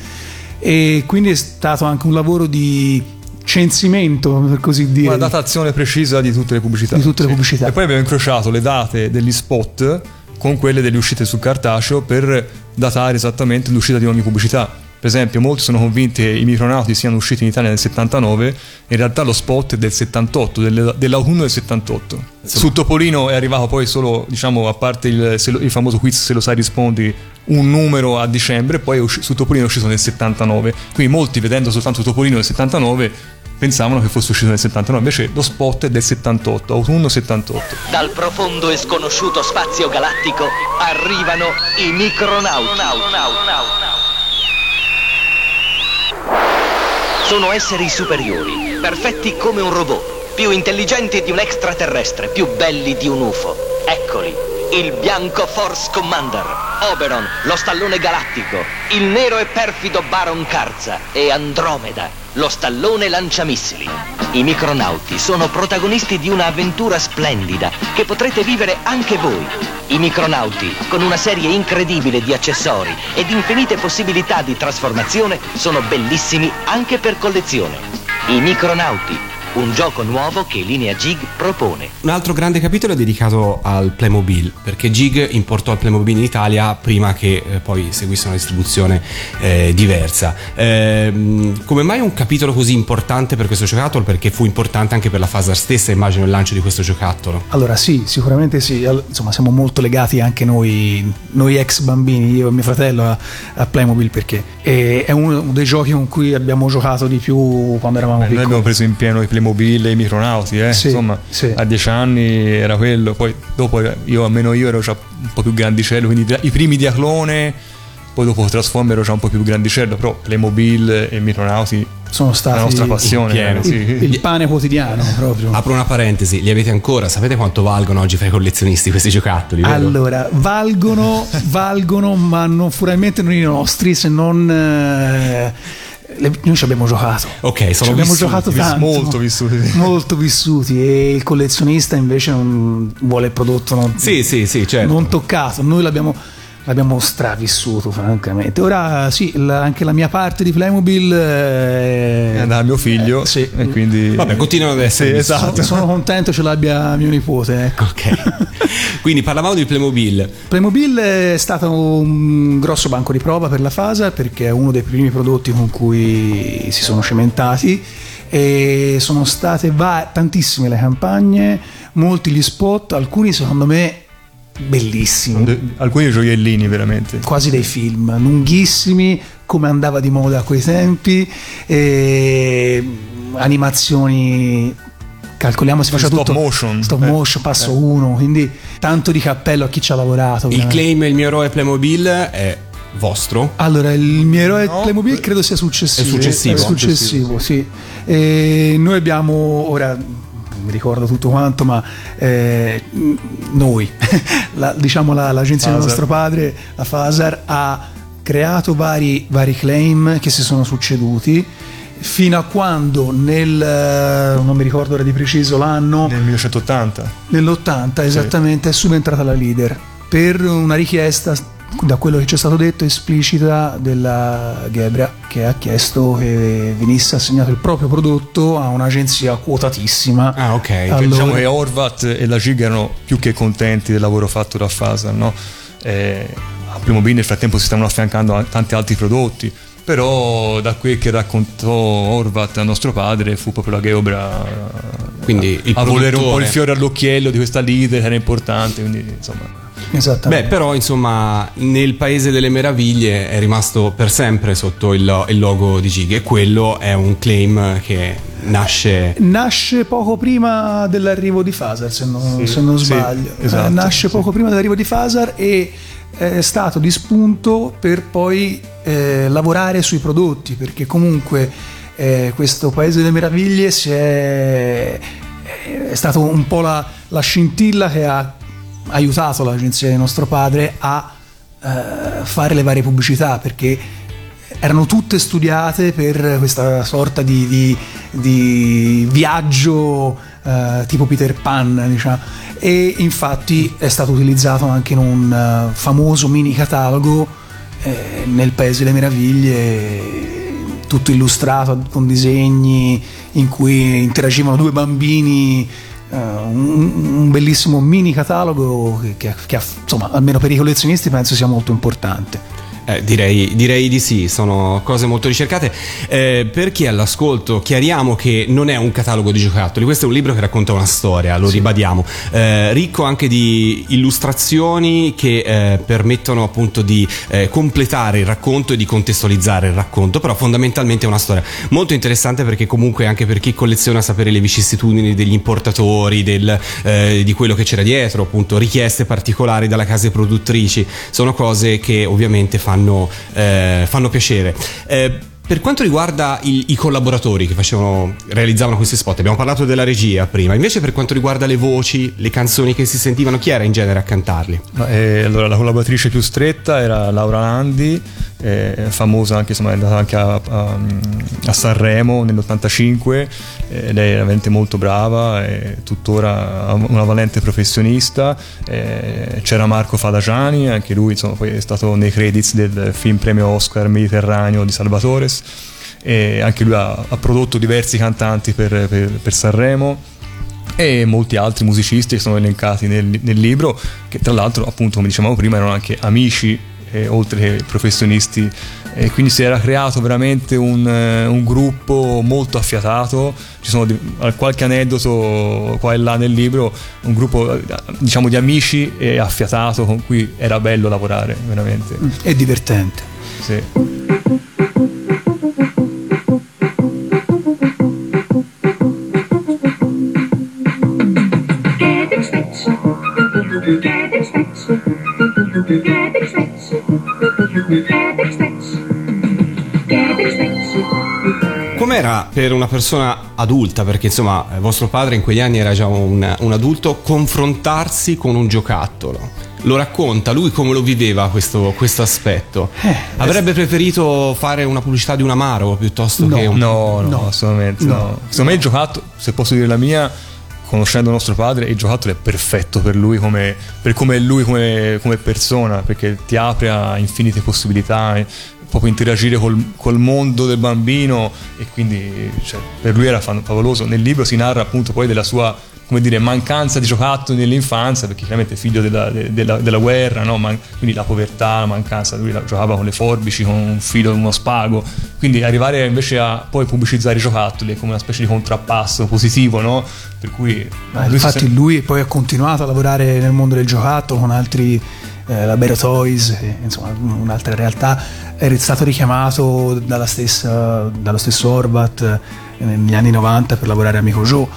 E quindi è stato anche un lavoro di censimento, per così dire. Una datazione precisa di tutte le pubblicità. Di tutte le pubblicità. E poi abbiamo incrociato le date degli spot con quelle delle uscite sul cartaceo per datare esattamente l'uscita di ogni pubblicità. Per esempio, molti sono convinti che i micronauti siano usciti in Italia nel 79, in realtà lo spot è del 78, del- dell'autunno del 78. Su Topolino è arrivato poi solo, diciamo, a parte il, il famoso quiz se lo sai rispondi, un numero a dicembre, poi è usci- su Topolino è uscito nel 79. Quindi molti vedendo soltanto Topolino nel 79 pensavano che fosse uscito nel 79, invece lo spot è del 78, autunno 78. Dal profondo e sconosciuto spazio galattico arrivano i micronauti. Sono esseri superiori, perfetti come un robot, più intelligenti di un extraterrestre, più belli di un UFO. Eccoli, il bianco Force Commander, Oberon, lo stallone galattico, il nero e perfido Baron Karza e Andromeda, lo stallone lanciamissili. I micronauti sono protagonisti di un'avventura splendida che potrete vivere anche voi. I micronauti, con una serie incredibile di accessori ed infinite possibilità di trasformazione, sono bellissimi anche per collezione. I micronauti, un gioco nuovo che Linea Gig propone. Un altro grande capitolo è dedicato al Playmobil, perché Gig importò il Playmobil in Italia prima che eh, poi seguisse una distribuzione eh, diversa. Ehm, come mai un capitolo così importante per questo giocattolo? Perché fu importante anche per la Fasar stessa, immagino, il lancio di questo giocattolo. Allora sì, sicuramente sì, insomma siamo molto legati anche noi, noi ex bambini, io e mio fratello a, a Playmobil perché è, uno dei giochi con cui abbiamo giocato di più quando eravamo Noi piccoli. abbiamo preso in pieno i Playmobil e i micronauti, eh. Sì, insomma, sì. a dieci anni era quello, poi dopo io, almeno io ero già un po' più grandicello, quindi i primi diaclone, poi dopo Transformer ero già un po' più grandicello, però Playmobil e micronauti Sono stati la nostra passione. pieno. eh, sì. il, il pane quotidiano proprio. Apro una parentesi, li avete ancora? Sapete quanto valgono oggi fra i collezionisti questi giocattoli? Allora, valgono, valgono, ma non probabilmente non i nostri, se non... eh, le- noi ci abbiamo giocato. Ok, Ci sono abbiamo vissuti, giocato tanto. molto vissuti. Molto vissuti e il collezionista invece non vuole il prodotto non, Sì, sì, sì, certo. non toccato. Noi l'abbiamo, l'abbiamo stravissuto, francamente. Ora sì, la- anche la mia parte di Playmobil eh, È andata a mio figlio eh, sì. e quindi Vabbè, continuano ad essere Sì, esatto. sono, sono contento ce l'abbia mio nipote. Ecco. Ok. Quindi parlavamo di Playmobil. Playmobil è stato un grosso banco di prova per la Fasa perché è uno dei primi prodotti con cui si sono cementati e sono state va- tantissime le campagne, molti gli spot, alcuni secondo me bellissimi, alcuni gioiellini veramente. quasi dei film, lunghissimi come andava di moda a quei tempi, e animazioni calcoliamo si faceva Stop tutto motion. stop Eh, motion passo uno quindi tanto di cappello a chi ci ha lavorato Il ovviamente. claim Il mio eroe Playmobil è vostro. Allora, il mio eroe No. Playmobil credo sia successivo. È successivo. È successivo, sì. E noi abbiamo ora mi ricordo tutto quanto, ma eh, noi, la- diciamo la- l'agenzia del Fasar. nostro padre, la Fasar, ha creato vari, vari claim che si sono succeduti fino a quando nel eh, non mi ricordo ora di preciso l'anno Nel 1980. nell'80 esattamente è subentrata la leader per una richiesta da quello che ci è stato detto esplicita della Gebra che ha chiesto che venisse assegnato il proprio prodotto a un'agenzia quotatissima Ah, ok. Allora- Diciamo che Horvat e la Gig erano più che contenti del lavoro fatto da Fasar, no? Eh, a Playmobil nel frattempo si stavano affiancando a tanti altri prodotti, però da quel che raccontò Horvat al nostro padre fu proprio la Geobra Quindi il a volere un po' il fiore all'occhiello di questa leader che era importante, quindi insomma... esattamente Beh, però, insomma, nel paese delle meraviglie è rimasto per sempre sotto il, il logo di Gig e quello è un claim che nasce. Nasce poco prima dell'arrivo di Fasar, se non, se non sì, sbaglio. esatto, Eh, nasce sì. poco prima dell'arrivo di Fasar e è stato di spunto per poi eh, lavorare sui prodotti, perché comunque eh, questo Paese delle Meraviglie si è, è stato un po' la, la scintilla che ha aiutato l'agenzia di nostro padre a eh, fare le varie pubblicità, perché erano tutte studiate per questa sorta di, di- di viaggio eh, tipo Peter Pan, diciamo. E infatti è stato utilizzato anche in un eh, famoso mini catalogo eh, nel Paese delle Meraviglie, tutto illustrato con disegni in cui interagivano due bambini. Eh, un, bellissimo mini catalogo che, che- che insomma almeno per i collezionisti penso sia molto importante Eh, direi, direi di sì, sono cose molto ricercate. Eh, per chi è all'ascolto, chiariamo che non è un catalogo di giocattoli, questo è un libro che racconta una storia, lo ribadiamo, eh, ricco anche di illustrazioni che eh, permettono appunto di eh, completare il racconto e di contestualizzare il racconto, però fondamentalmente è una storia molto interessante perché comunque anche per chi colleziona sapere le vicissitudini degli importatori, del, eh, di quello che c'era dietro, appunto richieste particolari dalle case produttrici, sono cose che ovviamente fanno, eh, fanno piacere. Eh, per quanto riguarda i, i collaboratori che facevano, realizzavano questi spot, abbiamo parlato della regia prima, invece per quanto riguarda le voci, le canzoni che si sentivano, chi era in genere a cantarli? Eh, allora la collaboratrice più stretta era Laura Landi eh, famosa anche, insomma, è andata anche a, a- a Sanremo nell'85, eh, lei è veramente molto brava, è tuttora una valente professionista, eh, c'era Marco Fadagiani, anche lui insomma, poi è stato nei credits del film premio Oscar Mediterraneo di Salvatores, e anche lui ha, ha prodotto diversi cantanti per, per- per Sanremo e molti altri musicisti che sono elencati nel, nel libro, che tra l'altro, appunto, come dicevamo prima, erano anche amici eh, oltre che professionisti. E quindi si era creato veramente un, eh, un gruppo molto affiatato. Ci sono di- qualche aneddoto qua e là nel libro, un gruppo eh, diciamo di amici e affiatato con cui era bello lavorare, veramente. È divertente. Sì. Com'era per una persona adulta, perché insomma eh, vostro padre in quegli anni era già un, un adulto, confrontarsi con un giocattolo? Lo racconta, lui come lo viveva questo, questo aspetto? Avrebbe preferito fare una pubblicità di un amaro piuttosto che un... No, no, No. assolutamente no. No. Secondo me il giocattolo, se posso dire la mia, conoscendo nostro padre, il giocattolo è perfetto per lui, come, per come è lui come, come persona, perché ti apre a infinite possibilità, e proprio interagire col, col mondo del bambino e quindi cioè, per lui era favoloso. Nel libro si narra appunto poi della sua come dire, mancanza di giocattoli nell'infanzia, perché chiaramente è figlio della, de- della- della guerra, no? Man- quindi la povertà, la mancanza, lui la- giocava con le forbici, con un filo, uno spago, quindi arrivare invece a poi pubblicizzare i giocattoli è come una specie di contrappasso positivo, no? Per cui Ma lui infatti sente- lui poi ha continuato a lavorare nel mondo del giocattolo con altri, eh, la Bero Toys, e, insomma un'altra realtà, è stato richiamato stessa- dallo stesso Orvat eh, negli anni 90 per lavorare a Amico Joe.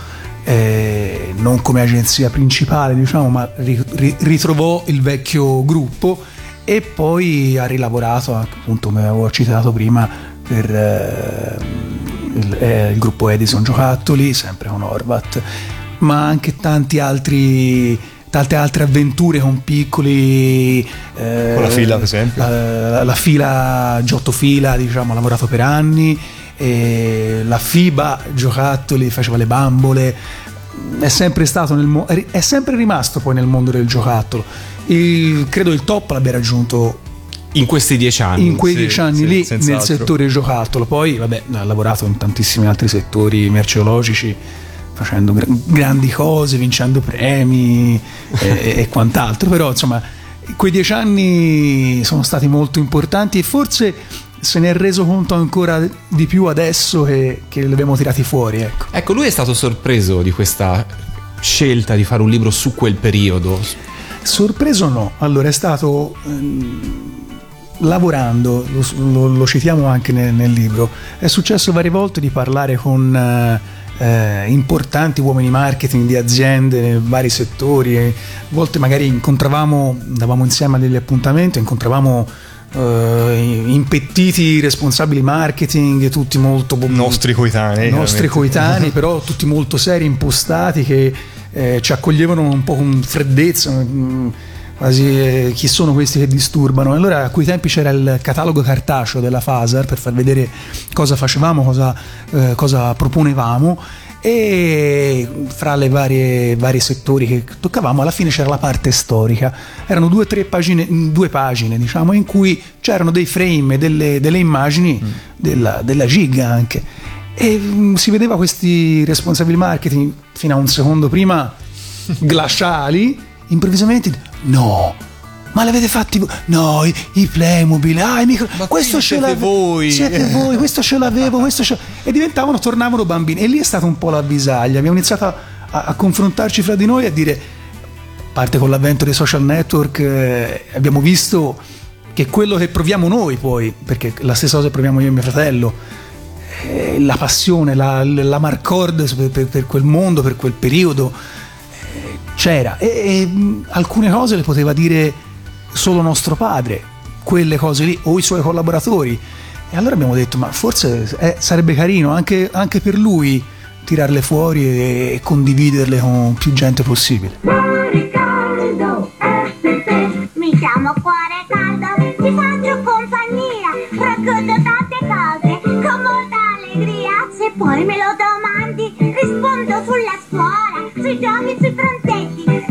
eh, non come agenzia principale diciamo ma ri- ri- ritrovò il vecchio gruppo e poi ha rilavorato appunto come avevo citato prima per eh, il, eh, il gruppo Edison Giocattoli sempre con Orvat ma anche tanti altri tante altre avventure con piccoli eh, Con la fila, per esempio. la, la fila Giotto Fila diciamo ha lavorato per anni e la FIBA giocattoli faceva le bambole è sempre stato nel mo- è sempre rimasto poi nel mondo del giocattolo Il- credo il top l'abbia raggiunto In questi dieci anni. in quei sì, dieci anni sì, lì nel senz'altro. settore giocattolo poi vabbè ha lavorato in tantissimi altri settori merceologici facendo gra- grandi cose vincendo premi e, e quant'altro però insomma quei dieci anni sono stati molto importanti e forse se ne è reso conto ancora di più adesso che, che li abbiamo tirati fuori ecco. Ecco, lui è stato sorpreso di questa scelta di fare un libro su quel periodo. Sorpreso no, allora è stato ehm, lavorando, lo, lo- lo citiamo anche nel, nel libro, è successo varie volte di parlare con eh, eh, importanti uomini marketing di aziende nei vari settori, a volte magari incontravamo, andavamo insieme a degli appuntamenti, incontravamo eh, impettiti responsabili marketing, tutti molto nostri coetanei. nostri coetanei, però tutti molto seri, impostati, che eh, ci accoglievano un po' con freddezza, mm, quasi eh, chi sono questi che disturbano. Allora a quei tempi c'era il catalogo cartaceo della Fasar per far vedere cosa facevamo, cosa, eh, cosa proponevamo. E fra le varie vari settori che toccavamo, alla fine c'era la parte storica. Erano due o tre pagine, due pagine, diciamo, in cui c'erano dei frame, delle, delle immagini della, della giga anche. E mm, si vedeva questi responsabili marketing fino a un secondo prima glaciali, improvvisamente no. Ma l'avete fatti voi? No, i, i Playmobil, ah, i micro... questo ce voi." Siete voi, questo ce l'avevo, questo ce... E diventavano, tornavano bambini. E lì è stata un po' la bisaglia. Abbiamo iniziato a, a- a confrontarci fra di noi e a dire, a parte con l'avvento dei social network, eh, abbiamo visto che quello che proviamo noi poi, perché la stessa cosa proviamo io e mio fratello, eh, la passione, la, la marcord per, per- per quel mondo, per quel periodo, c'era. E, e, mh, alcune cose le poteva dire solo nostro padre, quelle cose lì, o i suoi collaboratori. E allora abbiamo detto, ma forse eh, sarebbe carino anche, anche per lui tirarle fuori e, e condividerle con più gente possibile. Cuore caldo te. Mi chiamo cuore caldo,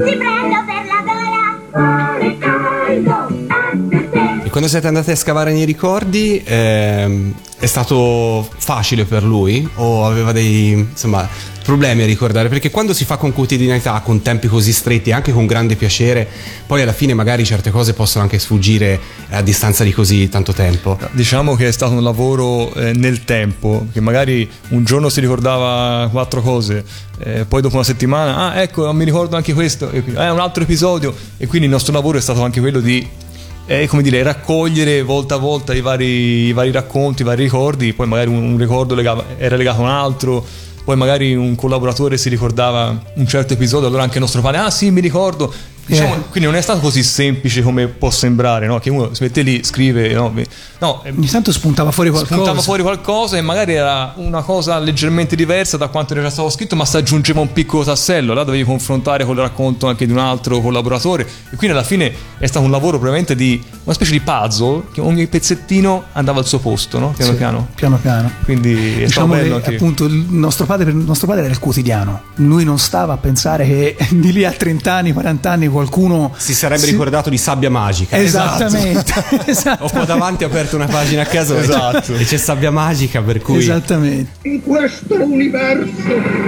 Ti prendo per la gola, ricordo, a te. E quando siete andati a scavare nei ricordi, ehm, è stato facile per lui o aveva dei insomma, problemi a ricordare? Perché quando si fa con quotidianità, con tempi così stretti, anche con grande piacere, poi alla fine magari certe cose possono anche sfuggire a distanza di così tanto tempo. Diciamo che è stato un lavoro eh, nel tempo, che magari un giorno si ricordava quattro cose, eh, poi dopo una settimana, ah ecco, mi ricordo anche questo, quindi, eh, un altro episodio, e quindi il nostro lavoro è stato anche quello di eh, come dire, raccogliere volta a volta i vari, i vari racconti, i vari ricordi, poi magari un, un ricordo legava, era legato a un altro, poi magari un collaboratore si ricordava un certo episodio, allora anche il nostro padre, ah sì, mi ricordo. Diciamo, Eh. Quindi non è stato così semplice come può sembrare, no? che uno si mette lì, scrive, no, no eh, Ogni tanto spuntava fuori qualcosa. spuntava fuori qualcosa e magari era una cosa leggermente diversa da quanto era stato scritto, ma si aggiungeva un piccolo tassello, là dovevi confrontare con il racconto anche di un altro collaboratore e quindi alla fine è stato un lavoro probabilmente di una specie di puzzle che ogni pezzettino andava al suo posto, no? piano Sì, piano. piano piano. Quindi è stato Diciamo bello che anche appunto il nostro padre, il nostro padre era il quotidiano. Lui non stava a pensare che di lì a 30 anni, 40 anni qualcuno Si sarebbe ricordato di sabbia magica. Esattamente. Ho Esatto. qua davanti aperto una pagina a caso e- Esatto. e c'è sabbia magica per cui Esattamente. In questo universo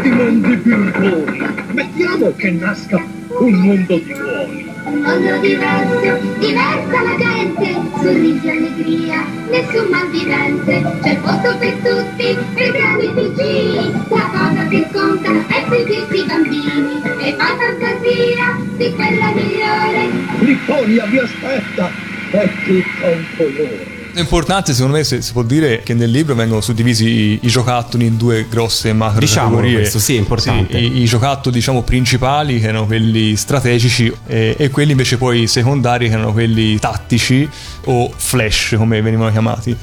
di mondi pimponi, mettiamo che nasca un mondo di buoni. Un mondo diverso, diversa la gente, sorrisi e allegria, nessun malvivente, c'è posto per tutti, per grandi e piccini, la cosa che conta è sentirsi bambini, e fa fantasia di quella migliore. Lipponia vi aspetta, è tutto un colore. È importante, secondo me, se si può dire che nel libro vengono suddivisi i, i giocattoli in due grosse macro Diciamolo categorie. questo, sì, è importante. Sì, i, i giocattoli, diciamo, principali, che erano quelli strategici, e, e quelli invece poi secondari, che erano quelli tattici o flash, come venivano chiamati.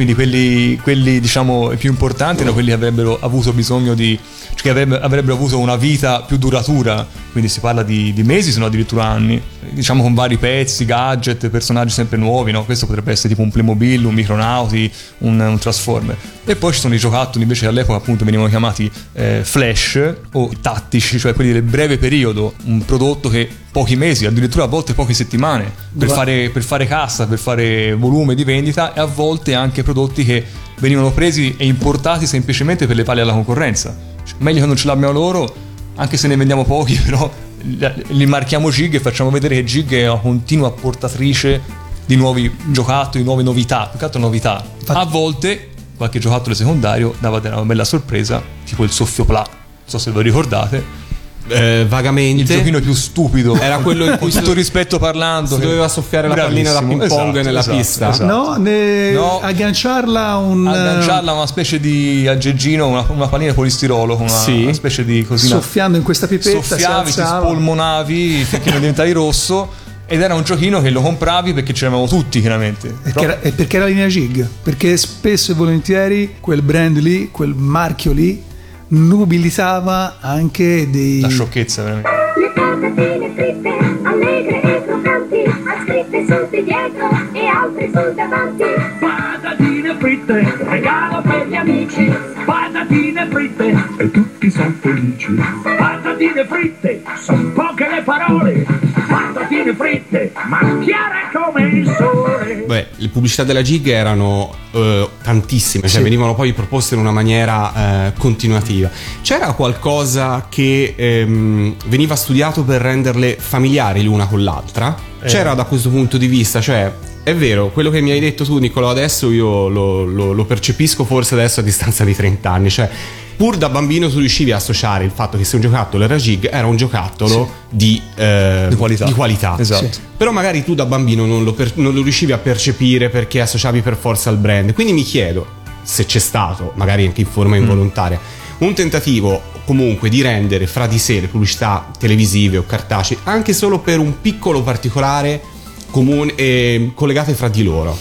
Quindi quelli, quelli, diciamo, più importanti erano quelli che avrebbero avuto bisogno di. cioè che avrebbe- avrebbero avuto una vita più duratura. Quindi si parla di, di mesi, se no addirittura anni. Diciamo con vari pezzi, gadget, personaggi sempre nuovi, no? Questo potrebbe essere tipo un Playmobil, un Micronauti, un, un Transformer. E poi ci sono i giocattoli invece all'epoca appunto venivano chiamati eh, flash o tattici, cioè quelli del breve periodo, un prodotto che pochi mesi, addirittura a volte poche settimane, per fare, per fare cassa, per fare volume di vendita e a volte anche prodotti che venivano presi e importati semplicemente per le palle alla concorrenza. Cioè, meglio che non ce l'abbiano loro, anche se ne vendiamo pochi, però li- marchiamo Gig e facciamo vedere che Gig è una continua portatrice di nuovi giocattoli, nuove novità, più che altro novità. A volte qualche giocattolo secondario dava una bella sorpresa, tipo il soffio pla, non so se ve lo ricordate. Eh, vagamente Il giochino più stupido. Era quello in cui con tutto rispetto parlando. si doveva soffiare la pallina da ping pong esatto, nella esatto, pista. esatto. No, ne- No. agganciarla a un agganciarla a una specie di aggeggino, una, una pallina di polistirolo con una, Sì. una specie di eh, cosina. soffiando in questa pipetta Soffiavi, si ti spolmonavi finché non diventavi rosso. Ed era un giochino che lo compravi perché ce l'avevamo tutti, chiaramente. Però- era, e perché era linea Gig? Perché spesso e volentieri quel brand lì, quel marchio lì, nobilitava anche dei. La sciocchezza, veramente. Le patatine fritte, allegre e croccanti, ha scritte sul dietro e altre sul davanti. Patatine fritte, regalo per gli amici. Patatine fritte, e tutti sono felici. Patatine fritte, son poche le parole. Patatine fritte, ma chiare come il sole. Beh, le pubblicità della Gig erano eh, tantissime, cioè Sì. venivano poi proposte in una maniera eh, continuativa. C'era qualcosa che ehm, veniva studiato per renderle familiari l'una con l'altra? C'era da questo punto di vista, cioè è vero, quello che mi hai detto tu Nicolò adesso io lo, lo- lo percepisco forse adesso a distanza di 30 anni, cioè pur da bambino tu riuscivi a associare il fatto che se un giocattolo era Gig era un giocattolo di, eh, Di qualità. di qualità. Esatto. Sì. Però magari tu da bambino non lo, per- non lo riuscivi a percepire perché associavi per forza al brand. Quindi mi chiedo se c'è stato, magari anche in forma involontaria, un tentativo comunque di rendere fra di sé le pubblicità televisive o cartacee anche solo per un piccolo particolare comune e collegate fra di loro.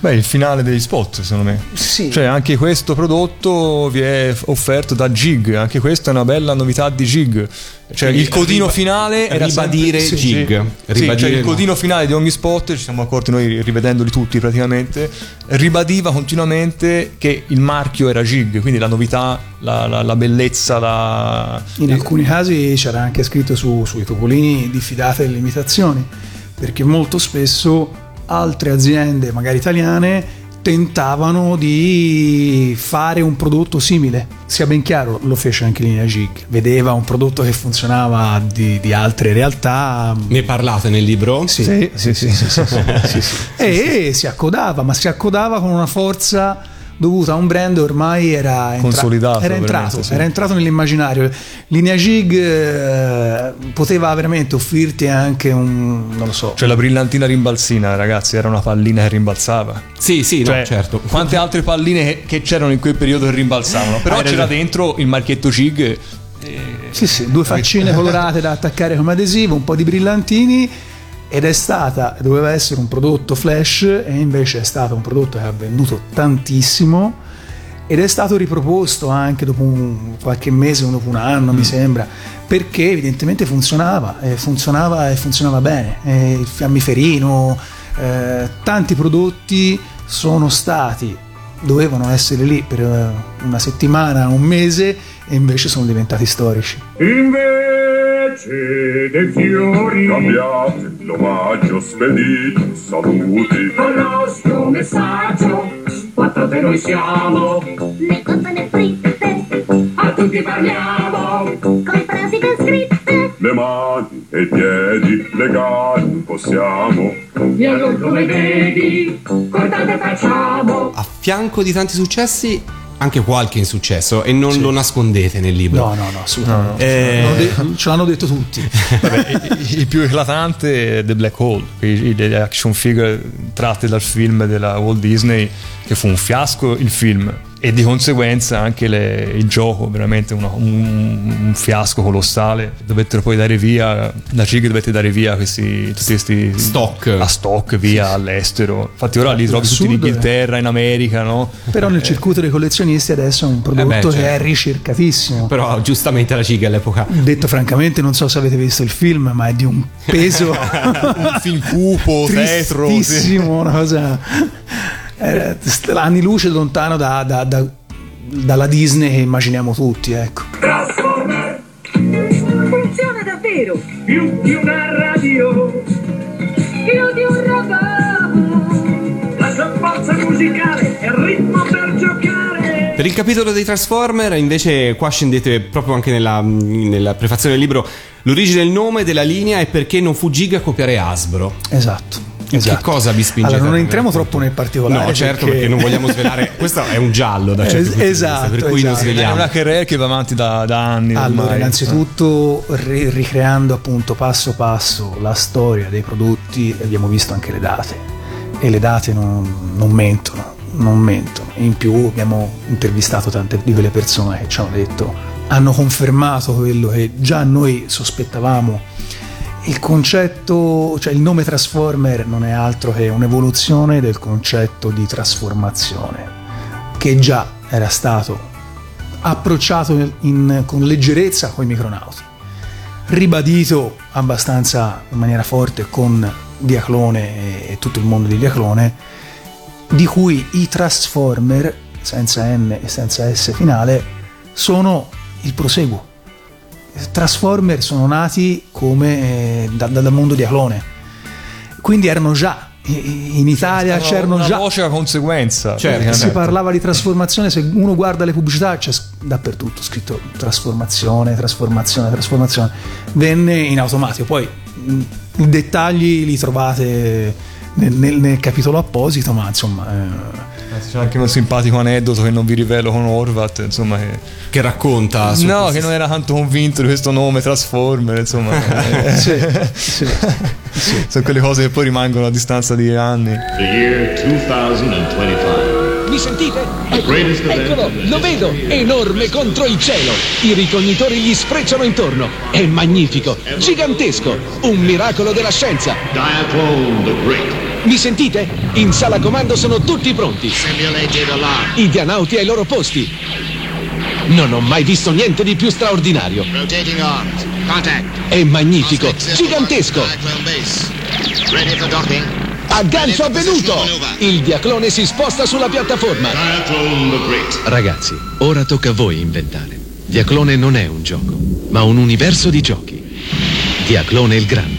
Beh, il finale degli spot, secondo me. Sì. Cioè, anche questo prodotto vi è offerto da Gig. Anche questa è una bella novità di Gig. Cioè, Quindi il codino riba- finale era ribadire sempre- Gig. Sì, Ribadire cioè il codino finale di ogni spot, ci siamo accorti noi rivedendoli tutti praticamente, ribadiva continuamente che il marchio era Gig, quindi la novità, la, la- la bellezza, la... In alcuni casi c'era anche scritto su- sui topolini diffidate delle imitazioni, perché molto spesso altre aziende, magari italiane, tentavano di fare un prodotto simile. Sia ben chiaro, lo fece anche Linea Gig. Vedeva un prodotto che funzionava di, di altre realtà. Ne parlate nel libro? Sì, sì, sì, sì, sì, sì, sì, sì. E si accodava, ma si accodava con una forza dovuta a un brand ormai era, entra- Consolidato, era entrato, sì. era entrato nell'immaginario. Linea Gig eh, poteva veramente offrirti anche un, non lo so, Cioè la brillantina rimbalzina, ragazzi, era una pallina che rimbalzava. Sì, sì, no, Cioè, certo. Quante altre palline che, che c'erano in quel periodo che rimbalzavano? Però c'era ragione. dentro il marchietto Gig. Sì, sì, due faccine colorate da attaccare come adesivo, un po' di brillantini ed è stata, doveva essere un prodotto flash e invece è stato un prodotto che ha venduto tantissimo ed è stato riproposto anche dopo un- qualche mese, dopo un anno mi sembra, perché evidentemente funzionava, e funzionava e funzionava bene. E il fiammiferino, eh, tanti prodotti sono stati, dovevano essere lì per eh, una settimana, un mese e invece sono diventati storici. Dei fiori. Cambiate l'omaggio spedite saluti. Con nostro messaggio, quattro te noi siamo, Le cotone fritte, a tutti parliamo. con frasi ben scritte, le mani e i piedi legare possiamo. E allora come vedi, cordate facciamo. A fianco di tanti successi, anche qualche insuccesso e non lo nascondete nel libro. No, no, no, assolutamente. Eh, L'hanno de- ce l'hanno detto tutti. Vabbè, il, il più eclatante è The Black Hole, i- i- le action figure tratte dal film della Walt Disney, che fu un fiasco il film. E di conseguenza anche le- il gioco, veramente una- un, un fiasco colossale. Dovettero poi dare via, la CIG dovette dare via questi, tutti questi Stock. a stock via all'estero. Infatti ora li trovi tutti in Assurdo, eh. Inghilterra, in America, no? Però nel circuito dei collezionisti adesso è un prodotto Eh beh, che certo. è ricercatissimo. Però giustamente la ciga all'epoca. Detto francamente, non so se avete visto il film, ma è di un peso un film cupo, tetro. sì. tristissimo, una cosa eh, anni luce lontano da- da- da- dalla Disney che immaginiamo tutti, ecco. Funziona davvero! più di una radio, Più di un robot! la sua forza musicale e il ritmo per giocare. Per il capitolo dei Transformer, invece, qua scendete proprio anche nella, nella prefazione del libro l'origine del nome della linea e perché non fu Giga a copiare Hasbro. Esatto. Che esatto. cosa vi spinge? Allora, non entriamo troppo nel particolare. No, certo, perché... non vogliamo svelare. Questo è un giallo da certo Es- punto di vista, esatto, per cui non esatto. È sveliamo. una carriera che va avanti da, da anni. Allora, ormai. innanzitutto ri- ricreando appunto passo passo la storia dei prodotti, abbiamo visto anche le date e le date non, non mentono, non mentono. In più abbiamo intervistato tante di quelle persone che ci hanno detto, hanno confermato quello che già noi sospettavamo. Il concetto, cioè il nome Transformer non è altro che un'evoluzione del concetto di trasformazione, che già era stato approcciato in- con leggerezza con i micronauti, ribadito abbastanza in maniera forte con Diaclone e tutto il mondo di Diaclone, di cui i Transformer, senza N e senza S finale, sono il proseguo. Transformer sono nati come eh, da- da- dal mondo Diaclone, quindi erano già in Italia c'erano una già voce a conseguenza. cioè, si parlava di trasformazione, se uno guarda le pubblicità c'è dappertutto scritto trasformazione, trasformazione, trasformazione. Venne in automatico, poi i dettagli li trovate nel, nel- nel capitolo apposito, ma insomma... eh, C'è anche un simpatico aneddoto che non vi rivelo con Orvat, insomma, che, Che racconta. no, questo- che non era tanto convinto di questo nome Transformer, insomma. eh, sì, sì. Sono quelle cose che poi rimangono a distanza di anni. The year 2025. Mi sentite? Event Eccolo, lo vedo, enorme contro il cielo. I ricognitori gli sfrecciano intorno. È magnifico, gigantesco, un miracolo della scienza. Diaclone the Great. Mi sentite? In sala comando sono tutti pronti. I dianauti ai loro posti. Non ho mai visto niente di più straordinario. Rotating arms. Contact. È magnifico, gigantesco. Diaclone base. Ready for docking. Aggancio avvenuto! Il diaclone si sposta sulla piattaforma. Ragazzi, ora tocca a voi inventare. Diaclone non è un gioco, ma un universo di giochi. Diaclone il Grande.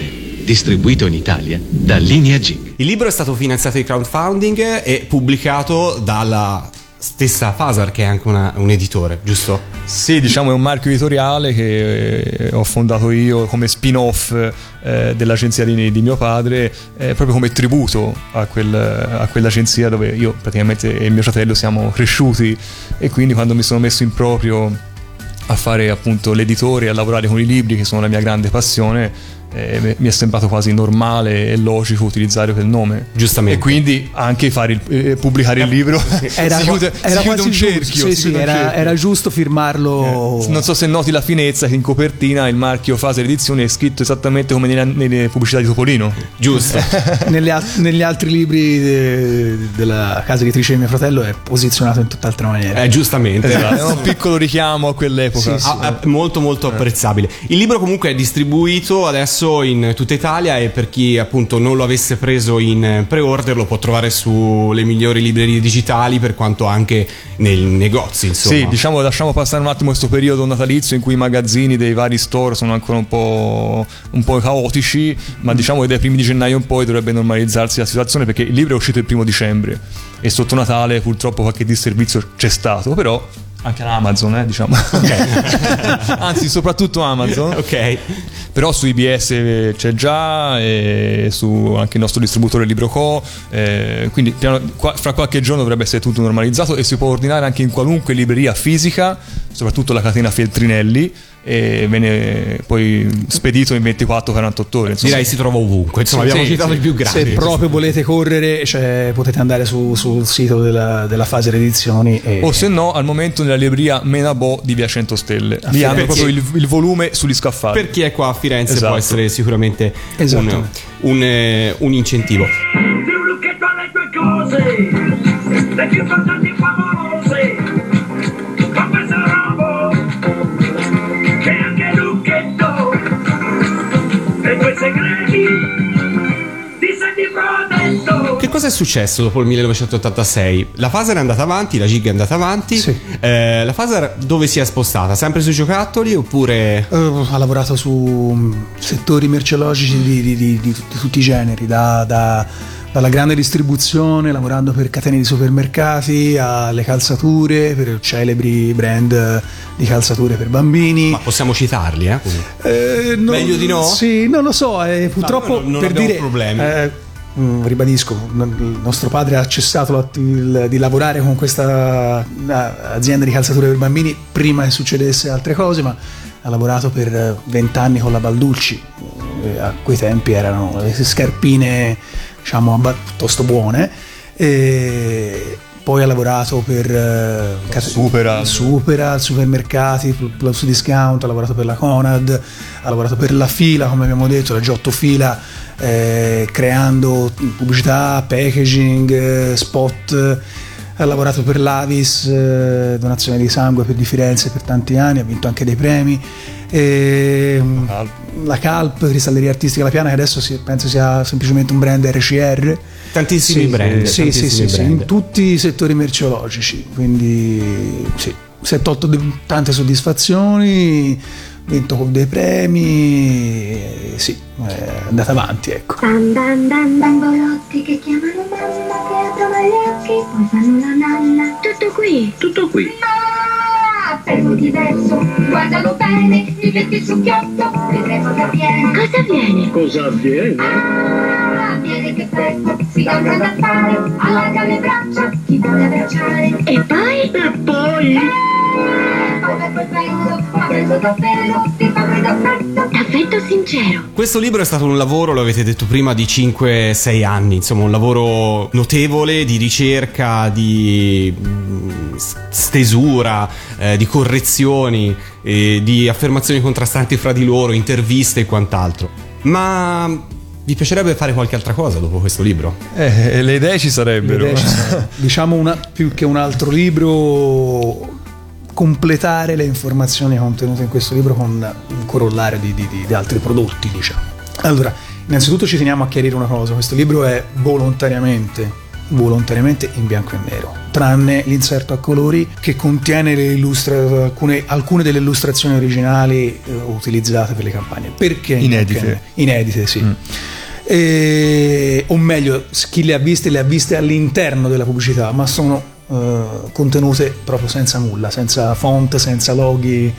Distribuito in Italia da Linea G. Il libro è stato finanziato di crowdfunding e pubblicato dalla stessa Fasar che è anche una- un editore, giusto? Sì, diciamo è un marchio editoriale che eh, ho fondato io come spin-off eh, dell'agenzia di, di mio padre, eh, proprio come tributo a, quel- a quell'agenzia dove io praticamente e mio fratello siamo cresciuti e quindi quando mi sono messo in proprio a fare appunto l'editore a lavorare con i libri che sono la mia grande passione eh, mi è sembrato quasi normale e logico utilizzare quel nome giustamente e quindi anche fare il- eh, pubblicare il libro Era, si chiude, era si chiude quasi un giusto, cerchio, sì, sì, chiude un era, cerchio. era giusto firmarlo. Non so se noti la finezza che in copertina il marchio Faser Edizioni è scritto esattamente come nelle, nelle pubblicità di Topolino. Giusto. Negli, al- negli altri libri de- della casa editrice di mio fratello è posizionato in tutt'altra maniera. Eh, giustamente. Esatto, è un piccolo richiamo a quell'epoca. Ah, ah, molto molto apprezzabile. Il libro comunque è distribuito adesso in tutta Italia e per chi appunto non lo avesse preso in pre-order lo può trovare sulle migliori librerie digitali per quanto anche nei negozi, insomma. Sì, diciamo lasciamo passare un attimo questo periodo natalizio in cui i magazzini dei vari store sono ancora un po', un po' caotici, ma diciamo che dai primi di gennaio in poi dovrebbe normalizzarsi la situazione perché il libro è uscito il primo dicembre e sotto Natale purtroppo qualche disservizio c'è stato, però anche Amazon, eh, diciamo. Anzi, soprattutto Amazon. ok. Però su IBS c'è già, e su anche il nostro distributore LibroCo, eh, quindi piano- qua- fra qualche giorno dovrebbe essere tutto normalizzato e si può ordinare anche in qualunque libreria fisica, soprattutto la catena Feltrinelli, e viene poi spedito in 24-48 ore. insomma. Direi si trova ovunque, insomma abbiamo sì, citato sì. i più grandi. Se proprio volete correre, cioè, potete andare su- sul sito della, della Faser Edizioni e O se no, al momento nella libreria Menabò di Via 100 Stelle. Lì hanno proprio il, il volume sugli scaffali. Per chi è qua a Firenze Esatto. può essere sicuramente un, Esatto. un, eh, un incentivo. Le più importanti cosa è successo dopo il 1986? La Fasar è andata avanti, la Gig è andata avanti. Sì. Eh, la Fasar dove si è spostata? Sempre sui giocattoli oppure... Eh, ha lavorato su mm, settori merceologici di, di- di- di tutti- i generi, da- da- dalla grande distribuzione, lavorando per catene di supermercati, alle calzature, per celebri brand di calzature per bambini. Ma possiamo citarli, eh? Eh, non- Meglio di no? Sì, non lo so, eh, purtroppo non- non per dire... problemi. eh, ribadisco, n- il nostro padre ha cessato di lavorare con questa eh, azienda di calzature per bambini prima che succedesse altre cose, ma ha lavorato per eh, vent'anni con la Baldulci. Eh, a quei tempi erano le scarpine, diciamo, piuttosto buone. E poi ha lavorato per eh, cat- Superal. Superal, supermercati, Pl- Plus Discount, ha lavorato per la Conad, ha lavorato per la Fila, come abbiamo detto, la Giotto Fila, eh, creando pubblicità, packaging, eh, spot. Ha lavorato per l'Avis, eh, donazione di sangue per di Firenze per tanti anni, ha vinto anche dei premi. E, la Calp, Cristalleria Artistica La Piana, che adesso si- penso sia semplicemente un brand RCR. Tantissimi Sì, brand, Sì, sì, tantissimi sì, sì, brand. in tutti i settori merceologici. Quindi sì, si è tolto de- tante soddisfazioni, vinto con dei premi, e sì, è andata avanti, ecco. Dan dan dan bambolotti che chiamano mamma, che aprono gli occhi, poi fanno la nanna. Tutto qui. Tutto qui. No! Fermo diverso, guardalo bene, ti metti il succhiotto, vedremo che avviene. Cosa avviene? Cosa avviene? Ah, avviene che presto si dà un grande affare, allarga le braccia, ti vuole abbracciare. E poi? E poi? Eh, quel ma davvero, ti. Affetto sincero. Questo libro è stato un lavoro, lo avete detto prima, di 5-6 anni, insomma un lavoro notevole di ricerca, di mm, stesura, eh, di correzioni, eh, di affermazioni contrastanti fra di loro, interviste e quant'altro. Ma vi piacerebbe fare qualche altra cosa dopo questo libro? Eh, le idee ci sarebbero. Le idee ci sono. diciamo una- più che un altro libro completare le informazioni contenute in questo libro con un corollario di, di- di- altri prodotti diciamo allora innanzitutto ci teniamo a chiarire una cosa questo libro è volontariamente volontariamente in bianco e nero, tranne l'inserto a colori che contiene le illustra- alcune, alcune delle illustrazioni originali eh, utilizzate per le campagne. Perché? Inedite. Inedite, sì. E- o meglio, chi le ha viste le ha viste all'interno della pubblicità, ma sono eh, contenute proprio senza nulla, senza font, senza loghi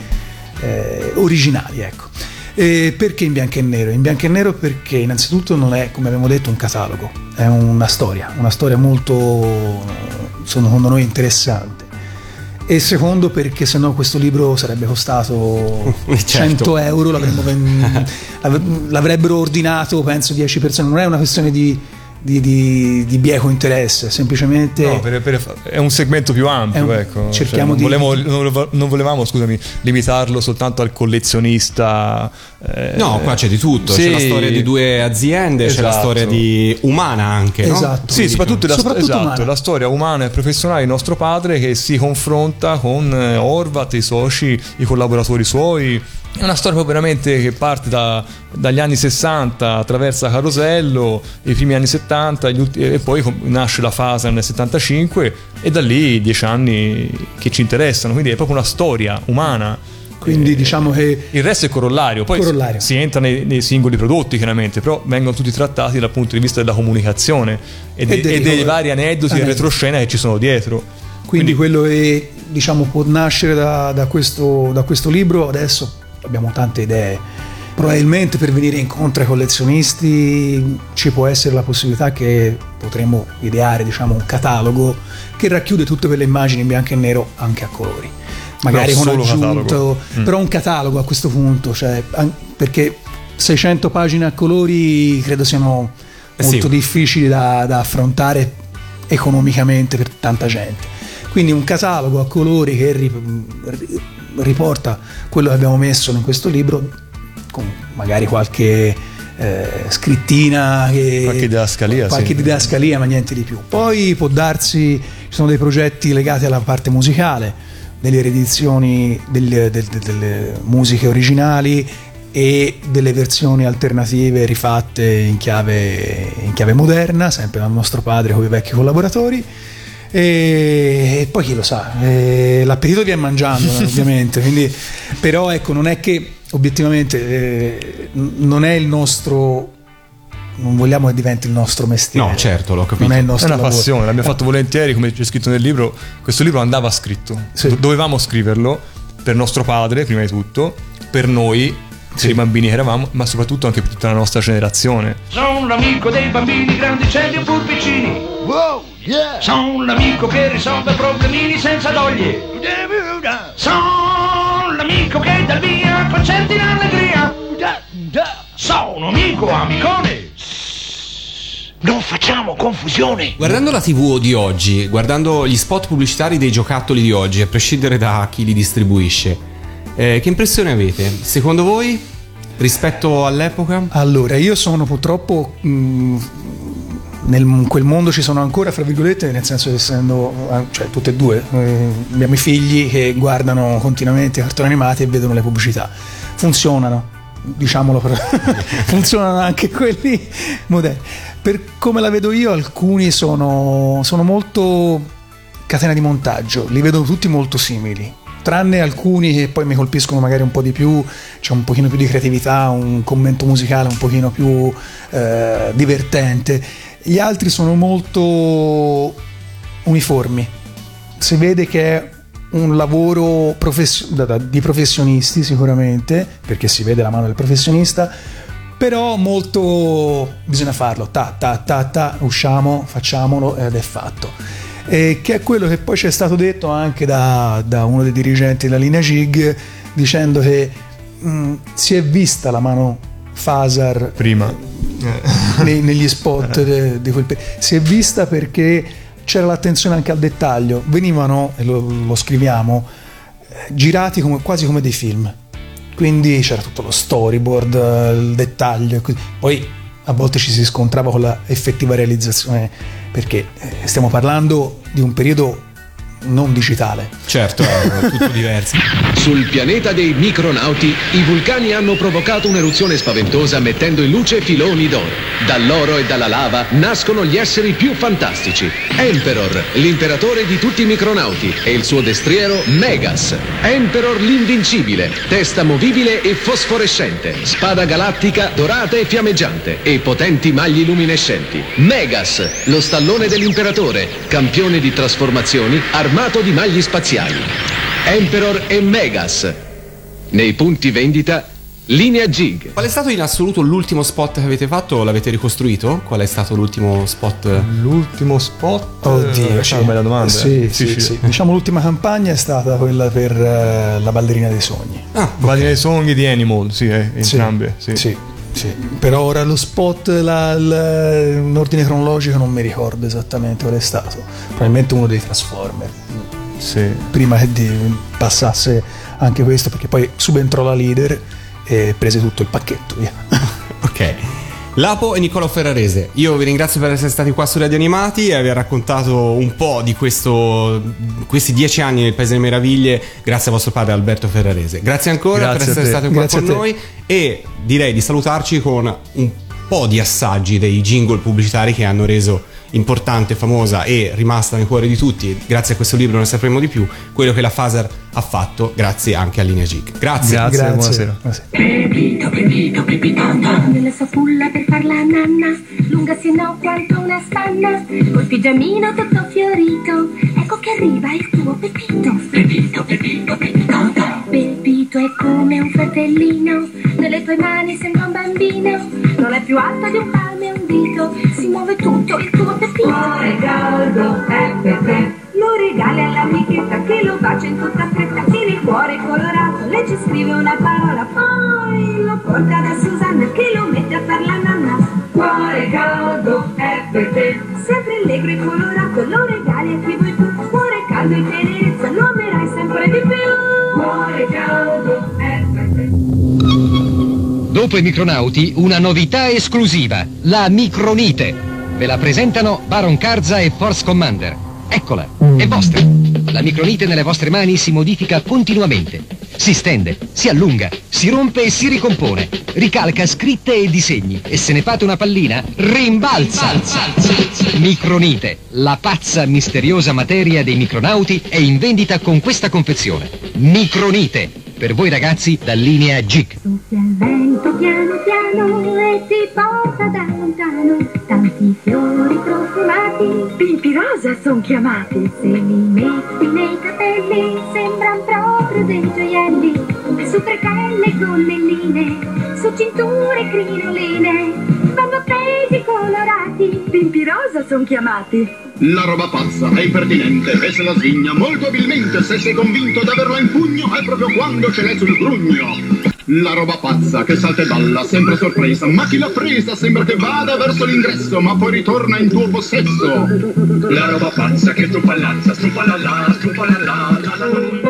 eh, originali, ecco. E perché in bianco e nero? In bianco e nero perché innanzitutto non è, come abbiamo detto, un catalogo, è una storia, una storia molto, secondo noi, interessante. E secondo perché sennò questo libro sarebbe costato 100 euro, l'avremmo l'avrebbero ordinato penso 10 persone, non è una questione di, di, di- di bieco interesse, semplicemente... No, per- per- è un segmento più ampio, un- ecco. cerchiamo Cioè, di- non volevamo, non- volevamo, scusami, limitarlo soltanto al collezionista. eh, No, qua c'è di tutto. sì. C'è la storia di due aziende, c'è la Esatto. storia di umana anche. no? Esatto. Sì, soprattutto, la, Soprattutto esatto, la storia umana e professionale di nostro padre che si confronta con eh, Orvat, i soci, i collaboratori suoi. È una storia veramente che parte da- dagli anni 60, attraversa Carosello, i primi anni 70 gli ulti- e poi nasce la fase nel 75 e da lì dieci anni che ci interessano, quindi è proprio una storia umana. Quindi diciamo che Il resto è corollario, poi Corollario. si entra nei, nei singoli prodotti chiaramente, però vengono tutti trattati dal punto di vista della comunicazione e, de- E dei e dei vari aneddoti e retroscena che ci sono dietro. Quindi quello che diciamo può nascere da, da questo, da questo libro, adesso abbiamo tante idee. Probabilmente per venire incontro ai collezionisti ci può essere la possibilità che potremmo ideare diciamo, un catalogo che racchiude tutte quelle immagini in bianco e nero anche a colori. Magari con aggiunto. Mm. però un catalogo a questo punto, cioè, perché 600 pagine a colori credo siano Eh sì. molto difficili da, da affrontare economicamente per tanta gente. Quindi un catalogo a colori che riporta quello che abbiamo messo in questo libro, con magari qualche eh, scrittina, che- Qualche didascalia, qualche sì. didascalia, ma niente di più. Poi può darsi, ci sono dei progetti legati alla parte musicale, delle riedizioni delle, del- del- delle musiche originali e delle versioni alternative rifatte in chiave, in chiave moderna, sempre dal nostro padre con i vecchi collaboratori. E, e poi chi lo sa, eh, l'appetito viene mangiando ovviamente, quindi, però ecco non è che obiettivamente eh, non è il nostro, non vogliamo che diventi il nostro mestiere. No, certo, l'ho capito. Non è il È nostro una lavoro. passione, l'abbiamo fatto volentieri, come c'è scritto nel libro. Questo libro andava scritto, Do- dovevamo scriverlo per nostro padre, prima di tutto, per noi, per i bambini che eravamo, ma soprattutto anche per tutta la nostra generazione. Sono l'amico dei bambini grandicelli e pulpicini. Wow, yeah! Sono l'amico che risolve problemini senza doglie. Sono l'amico che dal via concerti in allegria. Sono amico amicone. Non facciamo confusione. Guardando la TV di oggi, guardando gli spot pubblicitari dei giocattoli di oggi, a prescindere da chi li distribuisce, eh, che impressione avete? Secondo voi, rispetto all'epoca? Allora, io sono purtroppo mh, nel quel mondo ci sono ancora, fra virgolette, nel senso che essendo, eh, cioè tutte e due, eh, abbiamo i figli che guardano continuamente cartoni animati e vedono le pubblicità. Funzionano, diciamolo, però, funzionano anche quelli moderni. Per come la vedo io, alcuni sono, sono molto catena di montaggio, li vedo tutti molto simili. Tranne alcuni che poi mi colpiscono magari un po' di più, c'è un pochino più di creatività, un commento musicale un pochino più eh, divertente. Gli altri sono molto uniformi. Si vede che è un lavoro da- di professionisti sicuramente, perché si vede la mano del professionista, però molto bisogna farlo, ta ta ta ta, usciamo, facciamolo ed è fatto. E che è quello che poi ci è stato detto anche da, da uno dei dirigenti della linea GIG, dicendo che mh, si è vista la mano Fasar Prima. nei- negli spot de- di quel periodo. Si è vista perché c'era l'attenzione anche al dettaglio, venivano, e lo, lo scriviamo, eh, girati come- quasi come dei film. Quindi c'era tutto lo storyboard, eh, il dettaglio. Poi a volte ci si scontrava con la effettiva realizzazione perché eh, stiamo parlando di un periodo non digitale. Certo, è tutto diverso. Sul pianeta dei micronauti, i vulcani hanno provocato un'eruzione spaventosa mettendo in luce filoni d'oro. Dall'oro e dalla lava nascono gli esseri più fantastici. Emperor, l'imperatore di tutti i micronauti, e il suo destriero Megas. Emperor l'invincibile, testa movibile e fosforescente, spada galattica dorata e fiammeggiante e potenti magli luminescenti. Megas, lo stallone dell'imperatore, campione di trasformazioni, armato di magli spaziali. Emperor e Megas. Nei punti vendita, linea Gig. Qual è stato in assoluto l'ultimo spot che avete fatto? L'avete ricostruito? Qual è stato l'ultimo spot? L'ultimo spot? Oddio, Eh, sì. una bella domanda. Sì, sì, sì. Diciamo l'ultima campagna è stata quella per eh, la ballerina dei sogni. Ah, Ballerina dei sogni di Animal, sì, eh, Sì, entrambe. Sì. sì, sì. Però ora lo spot, la- la- in ordine cronologico non mi ricordo esattamente qual è stato. Probabilmente uno dei Transformer. Sì. Prima di- passasse anche questo, perché poi subentrò la leader e prese tutto il pacchetto. Via. Ok. Lapo e Niccolo Ferrarese, io vi ringrazio per essere stati qua su Radio Animati e aver raccontato un po' di questo, questi dieci anni nel Paese delle Meraviglie grazie a vostro padre Alberto Ferrarese. Grazie ancora Grazie per essere stato qua Grazie con noi e direi di salutarci con un po' di assaggi dei jingle pubblicitari che hanno reso importante, famosa e rimasta nel cuore di tutti. Grazie a questo libro ne sapremo di più quello che la Faser ha fatto, grazie anche a Linea Geek. Grazie. Grazie, buonasera. Pepito, Pepito, Pepitata Nella sua culla per far la nanna Lunga se no quanto una spanna Col pigiamino tutto fiorito Ecco che arriva il tuo Pepito Pepito, Pepito, Pepitata Pepito è come un fratellino Nelle tue mani sembra un bambino Non è più alto di un palmo e un dito Si muove tutto il tuo MP3 eh, eh, eh. Lo regali all'amichetta che lo bacia in tutta fretta. E nel cuore colorato lei ci scrive una parola. Poi lo porta da Susanna che lo mette a far la nanna. Cuore caldo MP3 Sempre allegro e colorato lo regali a chi vuoi tu. Cuore caldo e tenerezza lo amerai sempre di più. Cuore caldo MP3 Dopo i micronauti, una novità esclusiva, la micronite. Ve la presentano Baron Karza e Force Commander. Eccola, è vostra. La micronite nelle vostre mani si modifica continuamente. Si stende, si allunga, si rompe e si ricompone. Ricalca scritte e disegni. E se ne fate una pallina, rimbalza. Micronite, la pazza misteriosa materia dei micronauti, è in vendita con questa confezione. Micronite, per voi ragazzi da linea GIG. Chiamati. Se li metti nei capelli sembran proprio dei gioielli. Su bretelle gonnelline, su cinture crinoline, vanno appesi colorati. Pimpi rosa son chiamati. La roba pazza è impertinente e se la svigna molto abilmente se sei convinto d'averla in pugno è proprio quando ce l'hai sul grugno. La roba pazza che salta e balla, sempre sorpresa, ma chi l'ha presa sembra che vada verso l'ingresso, ma poi ritorna in tuo possesso. La roba pazza che struppa lanza, struppa la la, struppa la la, la la la.